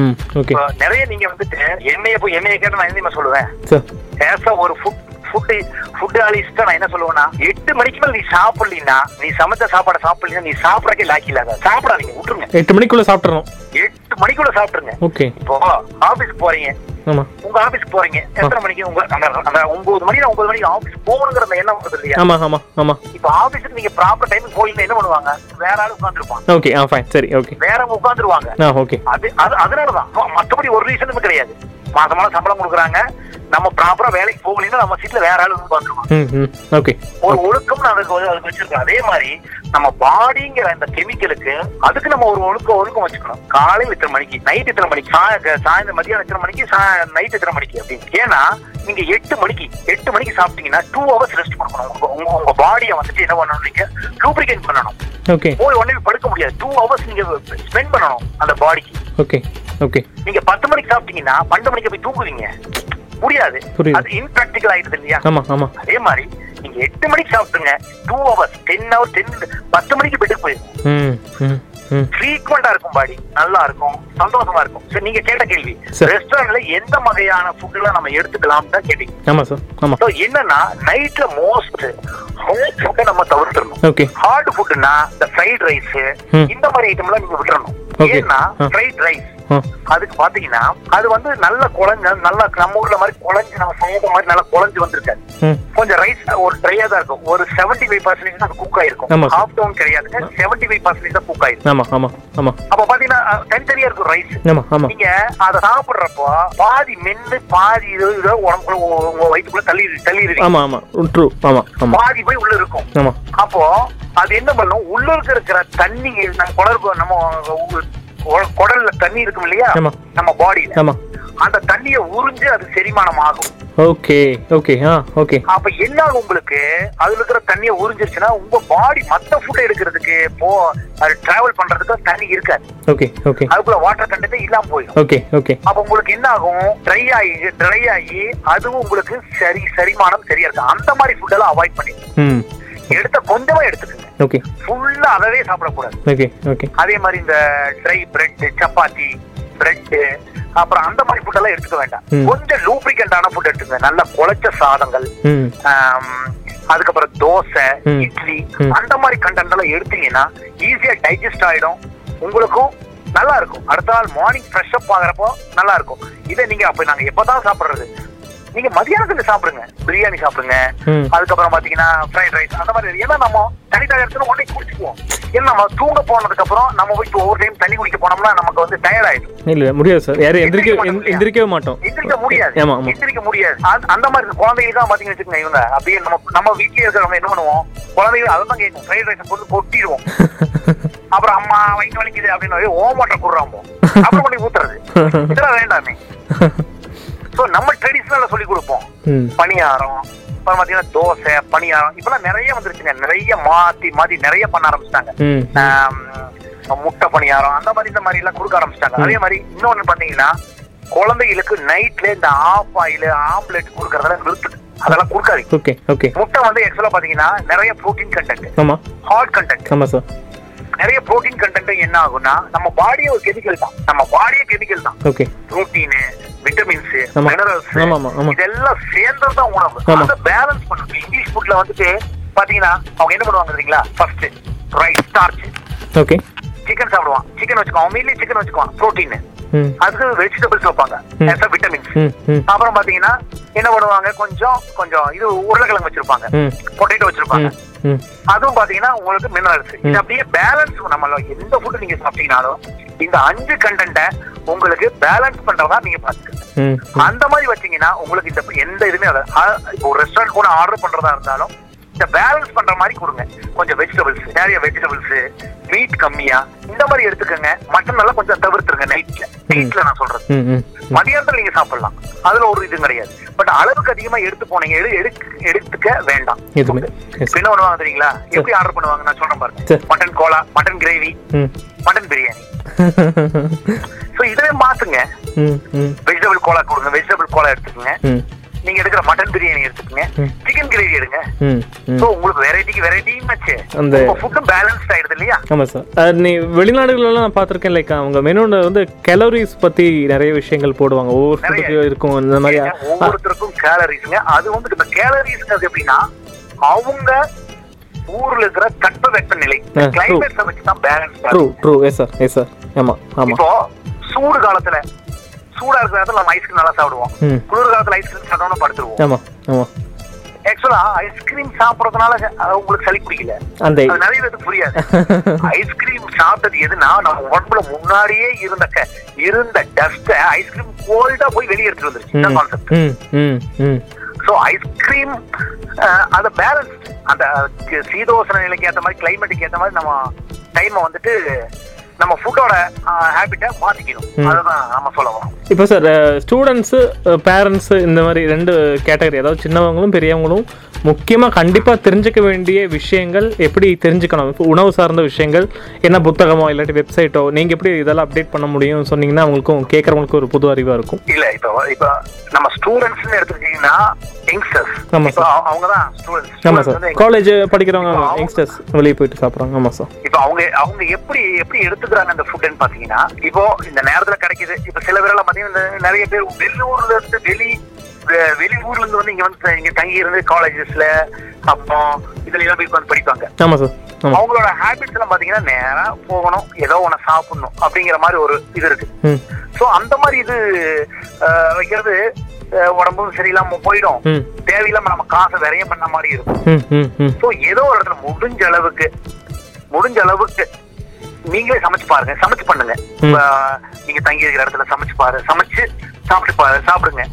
Speaker 3: ம் ஓகே
Speaker 2: இப்ப நிறைய நீங்க வந்துட்டு எண்ணெயை போய் எண்ணெயை கேட்ட நான் என்ன சொல்லுவேன்?
Speaker 3: சார்
Speaker 2: ஒரு ஃபுட் ஃபுட் ஃபுட் ஆலிஸ்ட் நான் என்ன சொல்லுவேன்னா எட்டு மணிக்கு மேல நீ சாப்பிடலீன்னா நீ சமைச்ச சாப்பாடை சாப்பிடலீன்னா நீ சாப்பிடறக்கே லாக்கி இல்லாத சாப்பிடாதீங்க விட்டுருங்க.
Speaker 3: எட்டு மணிக்குள்ளே சாப்பிட்றோம்
Speaker 2: எட்டு மணிக்குள்ள சாப்பிட்டுருங்க.
Speaker 3: ஓகே.
Speaker 2: இப்போ ஆபீஸ் போறீங்க. உங்க ஆபீஸ் போறீங்க. எத்தனை மணிக்கு உங்க அந்த ஒன்பது மணி ஒன்பது மணிக்கு ஆபீஸ் போகணுங்கிற அந்த எண்ணம் வருது இல்லையா?
Speaker 3: ஆமாம் ஆமாம் ஆமாம்
Speaker 2: இப்போ ஆபீஸுக்கு நீங்க ப்ராப்பர் டைமுக்கு போயிட்டு என்ன பண்ணுவாங்க? வேற ஆளு உட்காந்துருப்பாங்க
Speaker 3: ஓகே ஆ ஃபைன் சரி ஓகே.
Speaker 2: வேறவங்க உட்காந்துருவாங்க
Speaker 3: ஆ ஓகே.
Speaker 2: அது அது அதனாலதான். மத்தபடி ஒரு ரீசனுமே கிடையாது. மாசமான சம்பளம் கொடுக்குறாங்க. நம்ம ப்ராப்பரா வேலைக்கு போகலைன்னா நம்ம சீட்ல வேற ஆளு உட்காந்துருவாங்க.
Speaker 3: ம் ம். ஓகே
Speaker 2: ஒரு ஒழுக்கம் அதுக்கு அதுக்கு வச்சிருக்கோம் அதே மாதிரி நம்ம பாடிங்கிற அந்த கெமிக்கலுக்கு அதுக்கு நம்ம ஒரு ஒழுக்கம் ஒழுக்கம் வச்சுக்கணும். காலையில் இத்தனை மணிக்கு நைட் இத்தனை மணிக்கு சாய- சாயந்தரம் மதியானம் இத்தனை மணிக்கு நைட் இத்தனை மணிக்கு அப்படின்னு. ஏன்னா நீங்க எட்டு மணிக்கு எட்டு மணிக்கு சாப்பிட்டீங்கன்னா டூ ஹவர்ஸ் ரெஸ்ட் கொடுக்கணும். உங்க உங்க பாடியை வந்துட்டு என்ன பண்ணணும் நீங்க? லூப்ரிகேட் பண்ணணும்.
Speaker 3: ஓகே
Speaker 2: போய் உடனே படுக்க முடியாது. டூ ஹவர்ஸ் நீங்க ஸ்பெண்ட் பண்ணணும் அந்த பாடிக்கு
Speaker 3: ஓகே
Speaker 2: நீங்க பத்து மணிக்கு சாப்பிட்டீங்கன்னா பன்னெண்டு மணிக்கு போய் தூங்குவீங்க. முடியாது
Speaker 3: புரியுது.
Speaker 2: அது இன்பிராக்டிக்கல் ஆயிடுது இல்லையா?
Speaker 3: ஆமாம் ஆமாம்
Speaker 2: அதே மாதிரி நீங்க எட்டு மணிக்கு சாப்பிட்டுங்க two hours ten hour ten பத்து மணிக்கு பெட்டுக்கு போயிருக்கும் ஃப்ரீக்வெண்டா இருக்கும் பாடி. நல்லா இருக்கும் சந்தோஷமா இருக்கும். சரி நீங்க கேட்ட கேள்வி. ரெஸ்டாரண்ட்ல எந்த வகையான ஃபுட்லாம் நம்ம எடுத்துக்கலாம் தான் கேட்டீங்க.
Speaker 3: ஆமாம் சார் ஆமாம்
Speaker 2: So, என்னன்னா நைட்ல மோஸ்ட் ஹாட் ஃபுட்டை நம்ம தவிர்த்துடணும்.
Speaker 3: ஓகே
Speaker 2: ஹார்ட் ஃபுட்னா இந்த ஃப்ரைட் ரைஸ். இந்த மாதிரி ஐட்டம்லாம் நீங்க விட்டுறணும். ஏன்னா. ஃப்ரைட் ரைஸ் அதுக்கு பாத்தீங்கன்னா அது வந்து நல்ல குழஞ்ச நல்லா நம்ம ஊர்ல மாதிரி குழஞ்சு நம்ம சமைத்த மாதிரி நல்லா குழஞ்சு வந்திருக்காது.
Speaker 3: ம்.
Speaker 2: கொஞ்சம் ரைஸ் ஒரு ட்ரையா தான் இருக்கும். ஒரு செவன்டி ஃபைவ் பர்சன்டேஜ் அது குக் ஆயிருக்கும். ஹாஃப் டவுன் கிடையாதுங்க செவன்டி ஃபைவ் பர்சன்டேஜ் தான் குக் ஆயிருக்கும்.
Speaker 3: ஆமா ஆமா ஆமா.
Speaker 2: அப்ப பாத்தீங்கன்னா தனித்தனியா இருக்கும் ரைஸ் நீங்க அத சாப்பிடுறப்போ பாதி மென்னு பாதி இது உடம்புக்குள்ள உங்க வயிற்றுக்குள்ள தள்ளி தள்ளி
Speaker 3: ஆமா ஆமா. ட்ரூ ஆமா
Speaker 2: பாதி போய் உள்ள இருக்கும்.
Speaker 3: ஆமா.
Speaker 2: அப்போ அது என்ன பண்ணும் உள்ள இருக்க இருக்கிற தண்ணி நம்ம குடல் நம்ம குடல்ல தண்ணி இருக்கும் இல்லையா. நம்ம பாடியில
Speaker 3: ஆமா.
Speaker 2: அந்த தண்ணியை உறிஞ்சு அது செரிமானம் ஆகும்
Speaker 3: ஓகே ஓகே ஆ ஓகே.
Speaker 2: அப்ப என்ன ஆகும் உங்களுக்கு? அதுல இருக்கிற தண்ணியை உறிஞ்சிருச்சுன்னா உங்க பாடி மத்த ஃபுட் எடுக்கிறதுக்கு போ அது டிராவல் பண்றதுக்கு தண்ணி இருக்காது.
Speaker 3: Okay okay.
Speaker 2: அதுக்குள்ள வாட்டர் கண்டென்ட் இல்லாம போயிடும்.
Speaker 3: Okay okay.
Speaker 2: அப்ப உங்களுக்கு என்ன ஆகும்? ட்ரை ஆகி ட்ரை ஆகி அதுவும் உங்களுக்கு சரி செரிமானம் சரியா இருக்கு. அந்த மாதிரி ஃபுட் எல்லாம் அவாய்ட் பண்ணிடுங்க எடுத்த கொஞ்சமா எடுத்துக்கங்க.
Speaker 3: ஓகே
Speaker 2: ஃபுல்லா அதவே சாப்பிடக்கூடாது.
Speaker 3: ஓகே ஓகே
Speaker 2: அதே மாதிரி இந்த ட்ரை பிரெட் சப்பாத்தி பிரெட் அப்புறம் அந்த மாதிரி ஃபுட் எல்லாம் எடுத்துக்க வேண்டாம். கொஞ்சம் லூப்ரிகண்டான ஃபுட் எடுத்துக்கங்க. நல்ல குழைச்ச சாதங்கள் அதுக்கப்புறம் தோசை. இட்லி. அந்த மாதிரி கண்டென்ட் எல்லாம் எடுத்தீங்கன்னா ஈஸியா டைஜஸ்ட் ஆயிடும். உங்களுக்கும் நல்லா இருக்கும். அடுத்த நாள் மார்னிங் ஃப்ரெஷ் அப் ஆகுறப்போ நல்லா இருக்கும். இதை நீங்க அப்ப நாங்க எப்பதான் சாப்பிடுறது? நீங்க மதியானத்துல சாப்பிடுங்க. பிரியாணி சாப்பிடுங்க. அதுக்கப்புறம் பாத்தீங்கன்னா ஃப்ரைட் ரைஸ் அந்த மாதிரி ஏன்னா நம்ம தனித்தனி இடத்துல உடனே குடிச்சுக்குவோம். ஏன்னா நம்ம தூங்க போனதுக்கு அப்புறம் நம்ம போய் ஒவ்வொரு டைம் தண்ணி குடிக்க போனோம்னா நமக்கு வந்து டயர்ட் ஆயிடும்.
Speaker 3: இல்ல முடியாது சார். யாரும் எந்திரிக்க எந்திரிக்கவே மாட்டோம்.
Speaker 2: எந்திரிக்க முடியாது. எந்திரிக்க முடியாது. அந்த- மாதிரி குழந்தைகளுக்கு தான் பாத்தீங்கன்னு வச்சுக்கோங்க இவங்க. அப்படியே நம்ம நம்ம வீட்லயே இருக்கிறவங்க என்ன பண்ணுவோம்? குழந்தைகள் அதை தான் கேட்கும் ஃப்ரைட் ரைஸ் கொண்டு கொட்டிடுவோம். (laughs) அப்புறம் அம்மா வயிற்று வலிக்குது அப்படின்னு ஓ வாட்டர் குடுறாமோ அப்புறம் கொண்டு ஊத்துறது. (laughs) இதெல்லாம் வேண்டாமே. சோ நம்ம ட்ரெடிஷனல்ல சொல்லி கொடுப்போம். பணியாரம் அப்புறம் பாத்தீங்கன்னா தோசை பணியாரம் இப்பெல்லாம் நிறைய வந்துருச்சுங்க. நிறைய மாத்தி மாத்தி நிறைய பண்ண ஆரம்பிச்சிட்டாங்க. முட்டை பணியாரம் அந்த மாதிரி இந்த மாதிரி எல்லாம் கொடுக்க ஆரம்பிச்சிட்டாங்க. அதே மாதிரி இன்னொன்னு பாத்தீங்கன்னா குழந்தைகளுக்கு நைட்ல இந்த ஆஃப் ஆயில் ஆம்லெட் கொடுக்கறதெல்லாம் நிறுத்துது அதெல்லாம் கொடுக்காதீங்க.
Speaker 3: ஓகே ஓகே
Speaker 2: முட்டை வந்து ஆக்சுவலா பாத்தீங்கன்னா நிறைய புரோட்டீன் கண்டென்ட்
Speaker 3: ஆமா.
Speaker 2: ஹாட் கண்டென்ட்
Speaker 3: ஆமா சார்
Speaker 2: நிறைய புரோட்டீன் கண்டென்ட் என்ன ஆகும்னா நம்ம பாடியே ஒரு கெமிக்கல் தான். நம்ம பாடியே கெமிக்கல் தான்.
Speaker 3: ஓகே
Speaker 2: புரோட்டீன் விட்டமின்ஸ்
Speaker 3: ஆமா.
Speaker 2: மினரல்ஸ். இதெல்லாம் சேர்ந்தது தான் உணவு. அதை பேலன்ஸ் பண்ணணும் இங்கிலீஷ் ஃபுட்ல வந்துட்டு பாத்தீங்கன்னா அவங்க என்ன பண்ணுவாங்க தெரியுங்களா? First rice starch
Speaker 3: okay
Speaker 2: chicken சாப்பிடுவான். சிக்கன் வச்சுக்குவான். மீன்லயே சிக்கன் வச்சுக்குவான். புரோட்டீன் அதுக்கு வெஜிடபிள்ஸ் வைப்பாங்க. விட்டமின்ஸ் அப்புறம் பாத்தீங்கன்னா என்ன பண்ணுவாங்க கொஞ்சம் கொஞ்சம் இது உருளைக்கிழங்கு வச்சிருப்பாங்க. பொட்டேட்டோ வச்சிருப்பாங்க. அதுவும் பாத்தீங்கன்னா உங்களுக்கு மினரல்ஸ் இது அப்படியே பேலன்ஸ் நம்ம எந்த ஃபுட் நீங்க சாப்பிட்டீங்கனாலும் இந்த அஞ்சு கண்டென்ட்டை உங்களுக்கு பேலன்ஸ் பண்றதா நீங்க பாத்துக்கங்க அந்த மாதிரி வச்சீங்கன்னா உங்களுக்கு இந்த எந்த இதுவுமே இப்போ ஒரு ரெஸ்டாரண்ட் கூட ஆர்டர் பண்றதா இருந்தாலும் இந்த பேலன்ஸ் பண்ற மாதிரி கொடுங்க. கொஞ்சம் வெஜிடபிள்ஸ் நிறைய வெஜிடபிள்ஸ் மீட் கம்மியா இந்த மாதிரி எடுத்துக்கங்க. மட்டன் எல்லாம் கொஞ்சம் தவிர்த்துருங்க நைட்ல நைட்ல நான்
Speaker 3: ம்
Speaker 2: மதியானத்துல நீங்க சாப்பிடலாம். அதுல ஒரு இது கிடையாது. பட் அளவுக்கு அதிகமா எடுத்து போனீங்க எடு எடுக்க- எடுத்துக்க வேண்டாம். என்ன பண்ணுவாங்க தெரியுங்களா எப்படி ஆர்டர் பண்ணுவாங்க நான் சொல்றேன் பாருங்க. Mutton Cola mutton gravy mutton biryani so இதுவே மாத்துங்க. வெஜிடபிள் கோலா கொடுங்க. வெஜிடபிள் கோலா எடுத்துக்கங்க. நீங்க எடுக்கிற மட்டன் பிரியாணி எடுத்துக்கங்க. சிக்கன் கிரேவி எடுங்க. சோ உங்களுக்கு வெரைட்டிக்கு வெரைட்டியும் ஆச்சு
Speaker 3: அந்த-
Speaker 2: ஃபுட்டும் பேலன்ஸ்ட் ஆயிடுது இல்லையா?
Speaker 3: ஆமாம் சார் நீ வெளிநாடுகளெல்லாம் நான் பார்த்துருக்கேன் லைக் அவங்க மெனுவில் வந்து கேலரிஸ் பற்றி நிறைய விஷயங்கள் போடுவாங்க. ஒவ்வொரு. ஃபுட்டுக்கு இருக்கும் இந்த மாதிரி.
Speaker 2: ஒவ்வொருத்தருக்கும் கேலரிஸ்ங்க அது வந்து இந்த கேலரிஸ்ங்கிறது எப்படின்னா அவங்க ஊர்ல இருக்கிற தட்ப வெப்பநிலை
Speaker 3: ஆ, true.
Speaker 2: கிளைமேட்ஸை வச்சு தான் balance
Speaker 3: true true yes sir yes sir ஆமாம் ஆமாம்
Speaker 2: இப்போ சூடு காலத்துல சூடா இருக்கிற நேரத்துல நம்ம ஐஸ்கிரீம் நல்லா சாப்பிடுவோம். குளிர் காலத்துல ஐஸ்கிரீம் சாப்பிட்டோம்னா படுத்துருவோம். ஆக்சுவலா ஐஸ்கிரீம் சாப்பிடறதுனால உங்களுக்கு சளி பிடிக்கல.
Speaker 3: அந்த
Speaker 2: நிறைய பேருக்கு புரியாது. (laughs) ஐஸ்கிரீம் சாப்பிட்டது எதுனா நம்ம உடம்புல முன்னாடியே இருந்த இருந்த டஸ்ட ஐஸ்கிரீம் கோல்டா போய் வெளியே எடுத்துட்டு வந்துருச்சு. கான்செப்ட் சோ ஐஸ்கிரீம் அந்த பேலன்ஸ் அந்த சீதோசன நிலைக்கு ஏத்த மாதிரி கிளைமேட்டுக்கு ஏத்த மாதிரி நம்ம டைமை வந்துட்டு நம்ம ஃபுட்டோட ஹேபிட்டை மாத்திக்கணும். அதுதான் நம்ம சொல்ல வரோம்
Speaker 3: இப்போ சார் ஸ்டூடெண்ட்ஸு பேரண்ட்ஸு இந்த மாதிரி ரெண்டு கேட்டகரி அதாவது சின்னவங்களும் பெரியவங்களும் முக்கியமாக கண்டிப்பாக தெரிஞ்சுக்க வேண்டிய விஷயங்கள் எப்படி தெரிஞ்சுக்கணும்? இப்போ உணவு சார்ந்த விஷயங்கள் என்ன புத்தகமோ இல்லாட்டி வெப்சைட்டோ நீங்கள் எப்படி இதெல்லாம் அப்டேட் பண்ண முடியும் சொன்னீங்கன்னா அவங்களுக்கும் கேட்குறவங்களுக்கும் ஒரு புது அறிவாக இருக்கும்.
Speaker 2: இல்ல இப்போ இப்போ நம்ம ஸ்டூடெண்ட்ஸ் எடுத்துக்கிட்டீங்கன்னா யங்ஸ்டர்ஸ்
Speaker 3: ஆமா
Speaker 2: இப்போ அவங்க தான் ஸ்டூடெண்ட்ஸ்
Speaker 3: ஆமாம் சார் காலேஜ் படிக்கிறவங்க யங்ஸ்டர்ஸ் வெளியே போயிட்டு சாப்பிட்றாங்க. ஆமாம் சார்
Speaker 2: இப்போ அவங்க அவங்க எப்படி எப்படி எடுத்துக்கிறாங்க அந்த ஃபுட்னு பாத்தீங்கன்னா இப்போ இந்த நேரத்துல கிடைக்குது. இப்போ சில பேரெல்லாம் பாத்தீங்கன்னா நிறைய பேர் வெளியூர்ல இருந்து வெளி வெ- வெளியூர்ல இருந்து வந்து இங்க வந்து இங்க தங்கி இருந்து காலேஜஸ்ல அப்புறம் இதுல எல்லாம் போய் உட்கார்ந்து படிப்பாங்க. அவங்களோட ஹேபிட்ஸ் எல்லாம் பாத்தீங்கன்னா நேரா போகணும் ஏதோ ஒண்ணு சாப்பிடணும் அப்படிங்கிற மாதிரி ஒரு இது இருக்கு. சோ அந்த மாதிரி இது வைக்கிறது உடம்பும் சரியில்லாம போயிடும். தேவையில்லாம நம்ம காசை விரயம் பண்ண மாதிரி இருக்கும். சோ ஏதோ ஒரு இடத்துல முடிஞ்ச அளவுக்கு முடிஞ்ச அளவுக்கு நீங்களே சமைச்சு பாருங்க. சமைச்சு பண்ணுங்க. நீங்க தங்கி இருக்கிற இடத்துல சமைச்சு பாரு. சமைச்சு சாப்பிட்டு பாரு. சாப்பிடுங்க.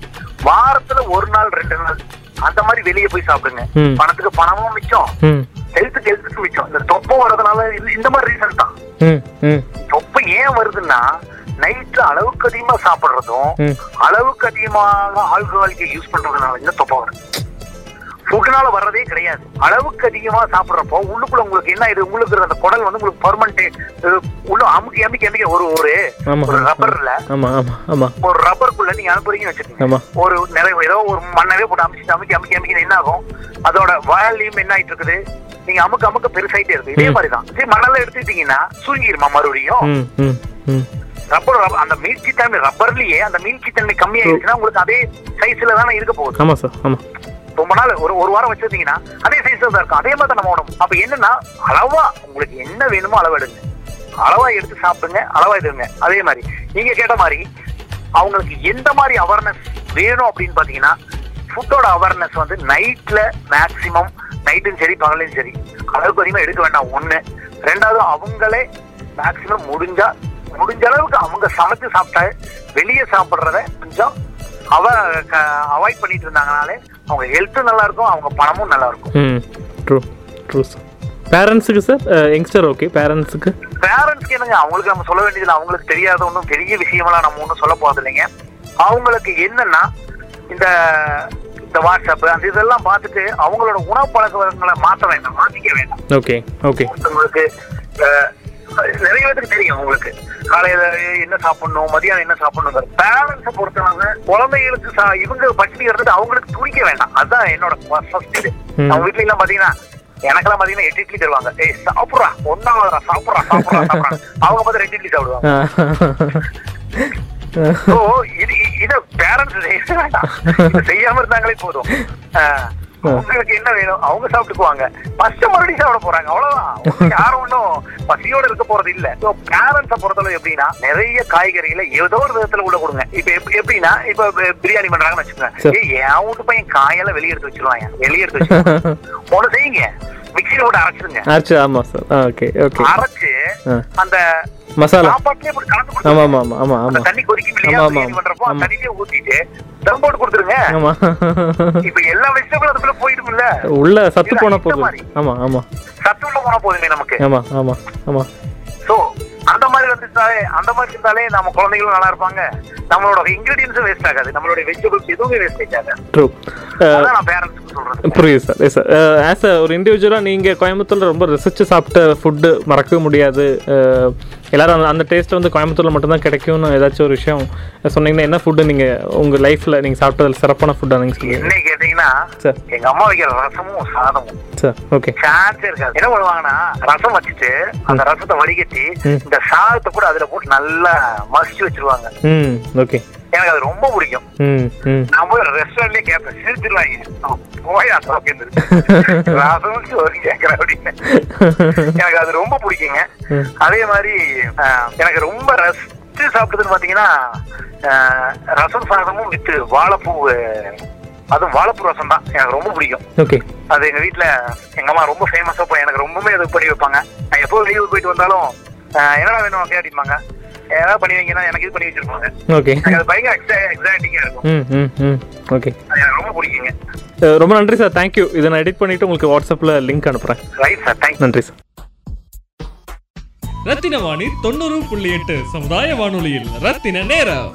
Speaker 2: வாரத்துல ஒரு நாள் ரெண்டு நாள் அந்த மாதிரி வெளியே போய் சாப்பிடுங்க. பணத்துக்கு பணமும் மிச்சம். ஹெல்த்துக்கு ஹெல்த்துக்கு மிச்சம். இந்த தொப்பம் வர்றதுனால இது- இந்த மாதிரி ரீசன் தான்.
Speaker 3: ம் ம்.
Speaker 2: தொப்பை ஏன் வருதுன்னா நைட்ல அளவுக்கு அதிகமா சாப்பிடுறதும். அளவுக்கு அதிகமாக ஆல்கஹாலிக்கை யூஸ் பண்றதுனால இந்த தொப்பை வருது. ஃபுட்னால வர்றதே கிடையாது. அளவுக்கு அதிகமா சாப்பிடுறப்போ உள்ளுக்குள்ள உங்களுக்கு என்ன இது? உங்களுக்கு அந்த குடல் வந்து உங்களுக்கு பர்மனண்ட் உள்ள அமுக்கி அமுக்கி அமுக்கி ஒரு ஒரு ஒரு ரப்பர்ல ஒரு ரப்பருக்குள்ள நீங்க அனுப்புறீங்கன்னு வச்சுக்கோங்க. ஒரு நிறைய ஏதோ ஒரு மண்ணவே போட்டு அமுச்சு அமுக்கி அமுக்கி அமுக்கி என்ன ஆகும் அதோட வால்யூம் என்ன ஆயிட்டு இருக்குது? நீங்க அமுக்க அமுக்க பெருசாயிட்டே இருக்கு இதே மாதிரி தான் இதே மணல எடுத்துக்கிட்டீங்கன்னா சுருங்கிருமா மறுபடியும்? ரப்பர் ரப்ப- அந்த மீட்சி தன்மை ரப்பர்லயே அந்த மீட்சி தன்மை கம்மியாயிருச்சுன்னா உங்களுக்கு அதே சைஸ்ல தானே இருக்க போகுது.
Speaker 3: ஆமா சார் ஆமா.
Speaker 2: ரொம்ப நாள் ஒரு ஒரு வாரம் வச்சிருந்தீங்கன்னா அதே சைஸ்ல தான் இருக்கும். அதே மாதிரி தான் நம்ம உணவு அப்ப என்னன்னா அளவா உங்களுக்கு என்ன வேணுமோ அளவு எடுங்க. அளவா எடுத்து சாப்பிடுங்க அளவா எடுங்க. அதே மாதிரி நீங்க கேட்ட மாதிரி அவங்களுக்கு எந்த மாதிரி அவேர்னஸ் வேணும் அப்படின்னு பாத்தீங்கன்னா ஃபுட்டோட அவேர்னஸ் வந்து நைட்ல மேக்சிமம் நைட்டும் சரி பகலையும் சரி அளவுக்கு அதிகமா எடுக்க வேண்டாம். ஒண்ணு. ரெண்டாவது அவங்களே மேக்சிமம் முடிஞ்சா முடிஞ்ச அளவுக்கு அவங்க சமைச்சு சாப்பிட்டா வெளியே சாப்பிடுறத கொஞ்சம் அவ அவாய்ட் பண்ணிட்டு இருந்தாங்கனாலே அவங்க ஹெல்த்தும் நல்லா இருக்கும் அவங்க பணமும் நல்லா இருக்கும்
Speaker 3: ம் ட்ரூ ட்ரூ சார் பேரண்ட்ஸுக்கு சார் யங்ஸ்டர் ஓகே பேரண்ட்ஸுக்கு
Speaker 2: பேரண்ட்ஸ்க்கு என்னங்க அவங்களுக்கு நம்ம சொல்ல வேண்டியது அவங்களுக்கு தெரியாத ஒன்றும் பெரிய விஷயமெல்லாம் நம்ம ஒன்றும் சொல்ல போறது இல்லைங்க. அவங்களுக்கு என்னன்னா இந்த இந்த வாட்ஸ்அப் அந்த இதெல்லாம் பார்த்துட்டு அவங்களோட உணவு பழக்க வழக்கங்களை மாற்ற வேண்டாம் மாத்திக்க வேண்டாம்.
Speaker 3: ஓகே ஓகே
Speaker 2: அஹ், நிறைய பேருக்கு தெரியும் உங்களுக்கு. காலையில என்ன சாப்பிடணும் மதியானம் என்ன சாப்பிடணும் பேரண்ட்ஸை பொறுத்தவங்க குழந்தைகளுக்கு இவங்க இருந்துட்டு அவங்களுக்கு துணிக்க வேண்டாம். அதுதான் என்னோட ஃபர்ஸ்ட் இது. அவங்க வீட்ல எல்லாம் பாத்தீங்கன்னா எனக்கெல்லாம் பாத்தீங்கன்னா எட்டு இட்லி தருவாங்க. ஏய் சாப்பிட்றா. ஒன்னாவதுரா சாப்பிட்றா சாப்பிட்றா சாப்பிட்றா. அவங்க பார்த்து ரெண்டு இட்லி சாப்பிடுவாங்க. இது இத பேரண்ட்ஸ் செய்யாம இருந்தாங்களே போதும். அஹ், உங்களுக்கு என்ன வேணும்? அவங்க சாப்பிட்டுக்குவாங்க. ஃபர்ஸ்ட் மறுபடியும் சாப்பிட போறாங்க. அவ்வளவுதான். யாரும் ஒன்றும் பசியோட இருக்க போறது இல்ல. ஸோ பேரண்ட்ஸை பொறுத்தளவு எப்படின்னா நிறைய காய்கறிகளை ஏதோ ஒரு விதத்துல உள்ள கொடுங்க. இப்ப எப்~ எப்படின்னா இப்ப பிரியாணி பண்றாங்கன்னு வச்சுக்கோங்க. என் வீட்டு பையன் காயெல்லாம் வெளியே எடுத்து வச்சிருவாங்க வெளியே எடுத்து வச்சிருவாங்க (laughs) ஒண்ணு செய்யுங்க. மிக்சியில போட்டு அரைச்சிருங்க.
Speaker 3: ஆச்சு ஆமாம் சார் ஓகே ஓகே
Speaker 2: அரைச்சு அந்த
Speaker 3: மசாலா.
Speaker 2: சாப்பாட்டுலயே போட்டு கலந்து
Speaker 3: ஆமாம் ஆமாம்
Speaker 2: அந்த
Speaker 3: ஆமாம்
Speaker 2: தண்ணி கொதிக்கும் இல்லையா
Speaker 3: ஆமா, ஆமா,
Speaker 2: பண்றப்போ
Speaker 3: ஆமா.
Speaker 2: தண்ணியிலே ஊத்திட்டு தம் போட்டு கொடுத்துருங்க.
Speaker 3: ஆமாம்
Speaker 2: இப்ப எல்லா வெஜிடபிள் அதுக்குள்ள போயிடும்ல.
Speaker 3: உள்ள சத்து போன போதும். ஆமாம் ஆமாம்
Speaker 2: சத்து உள்ள போனா போதுமே நமக்கு.
Speaker 3: ஆமாம் ஆமாம் ஆமாம்
Speaker 2: சோ அந்த மாதிரி வந்துட்டாலே அந்த மாதிரி இருந்தாலே நம்ம குழந்தைகளும் நல்லா இருப்பாங்க. நம்மளோட இன்கிரீடியன்ஸும் வேஸ்ட் ஆகாது. நம்மளோட வெஜிடபிள்ஸ் எதுவுமே வேஸ்ட் ஆகாது.
Speaker 3: ட்ரூ புரியுது சார் எஸ் சார் ஆஸ் ஒரு இண்டிவிஜுவலாக நீங்கள் கோயம்புத்தூரில் ரொம்ப ரசித்து சாப்பிட்ட ஃபுட்டு மறக்கவே முடியாது. எல்லாரும் அந்த அந்த டேஸ்ட் வந்து கோயம்புத்தூரில் மட்டும்தான் கிடைக்கும்னு ஏதாச்சும் ஒரு விஷயம் சொன்னீங்கன்னா என்ன ஃபுட்டு நீங்கள் உங்கள் லைஃப்பில் நீங்கள் சாப்பிட்டதில் சிறப்பான ஃபுட்டாக நீங்கள் சொல்லுங்கள்
Speaker 2: என்ன கேட்டீங்கன்னா
Speaker 3: சார்
Speaker 2: எங்க அம்மா வைக்கிற ரசமும் சாதமும்.
Speaker 3: சார் ஓகே
Speaker 2: சான்ஸே இருக்காது. என்ன பண்ணுவாங்கன்னா ரசம் வச்சுட்டு அந்த ரசத்தை வடிகட்டி. இந்த சாதத்தை கூட அதுல போட்டு நல்லா மசிச்சு வச்சிருவாங்க.
Speaker 3: ம் ஓகே
Speaker 2: எனக்கு அது ரொம்ப பிடிக்கும். நான் போய் ரெஸ்டாரண்ட்லயே கேட்பேன் சிரிச்சிருவாங்க. போய் அசோக் ரசம் சோறு கேட்கறேன் அப்படின்னு. எனக்கு அது ரொம்ப பிடிக்குங்க. அதே மாதிரி எனக்கு ரொம்ப ரசிச்சு சாப்பிட்டதுன்னு பாத்தீங்கன்னா ரசம் சாதமும் வித்து வாழைப்பூ அதுவும் வாழைப்பூ ரசம் தான். எனக்கு ரொம்ப பிடிக்கும். அது எங்க வீட்ல எங்க அம்மா ரொம்ப ஃபேமஸா எனக்கு ரொம்பவே இது பண்ணி வைப்பாங்க. நான் எப்போ லீவு போயிட்டு வந்தாலும் என்னடா வேணும் கேட்டிப்பாங்க ஏதாவது பண்ணி வைங்கன்னா எனக்கு இது பண்ணி வச்சிருப்பாங்க.
Speaker 3: ஓகே
Speaker 2: அது பயங்கர எக்ஸா எக்ஸைட்டிங்கா இருக்கும்.
Speaker 3: ம் ம் ம். ஓகே
Speaker 2: ரொம்ப பிடிக்குங்க.
Speaker 3: ரொம்ப நன்றி சார். தேங்க்யூ இதை நான் எடிட் பண்ணிவிட்டு உங்களுக்கு வாட்ஸ்அப்பில் லிங்க் அனுப்புகிறேன்
Speaker 2: ரைட் சார் தேங்க்யூ
Speaker 3: நன்றி சார்.
Speaker 4: ரத்தின வாணி தொண்ணூறு புள்ளி எட்டு சமுதாய வானொலியில் ரத்தின நேரம்.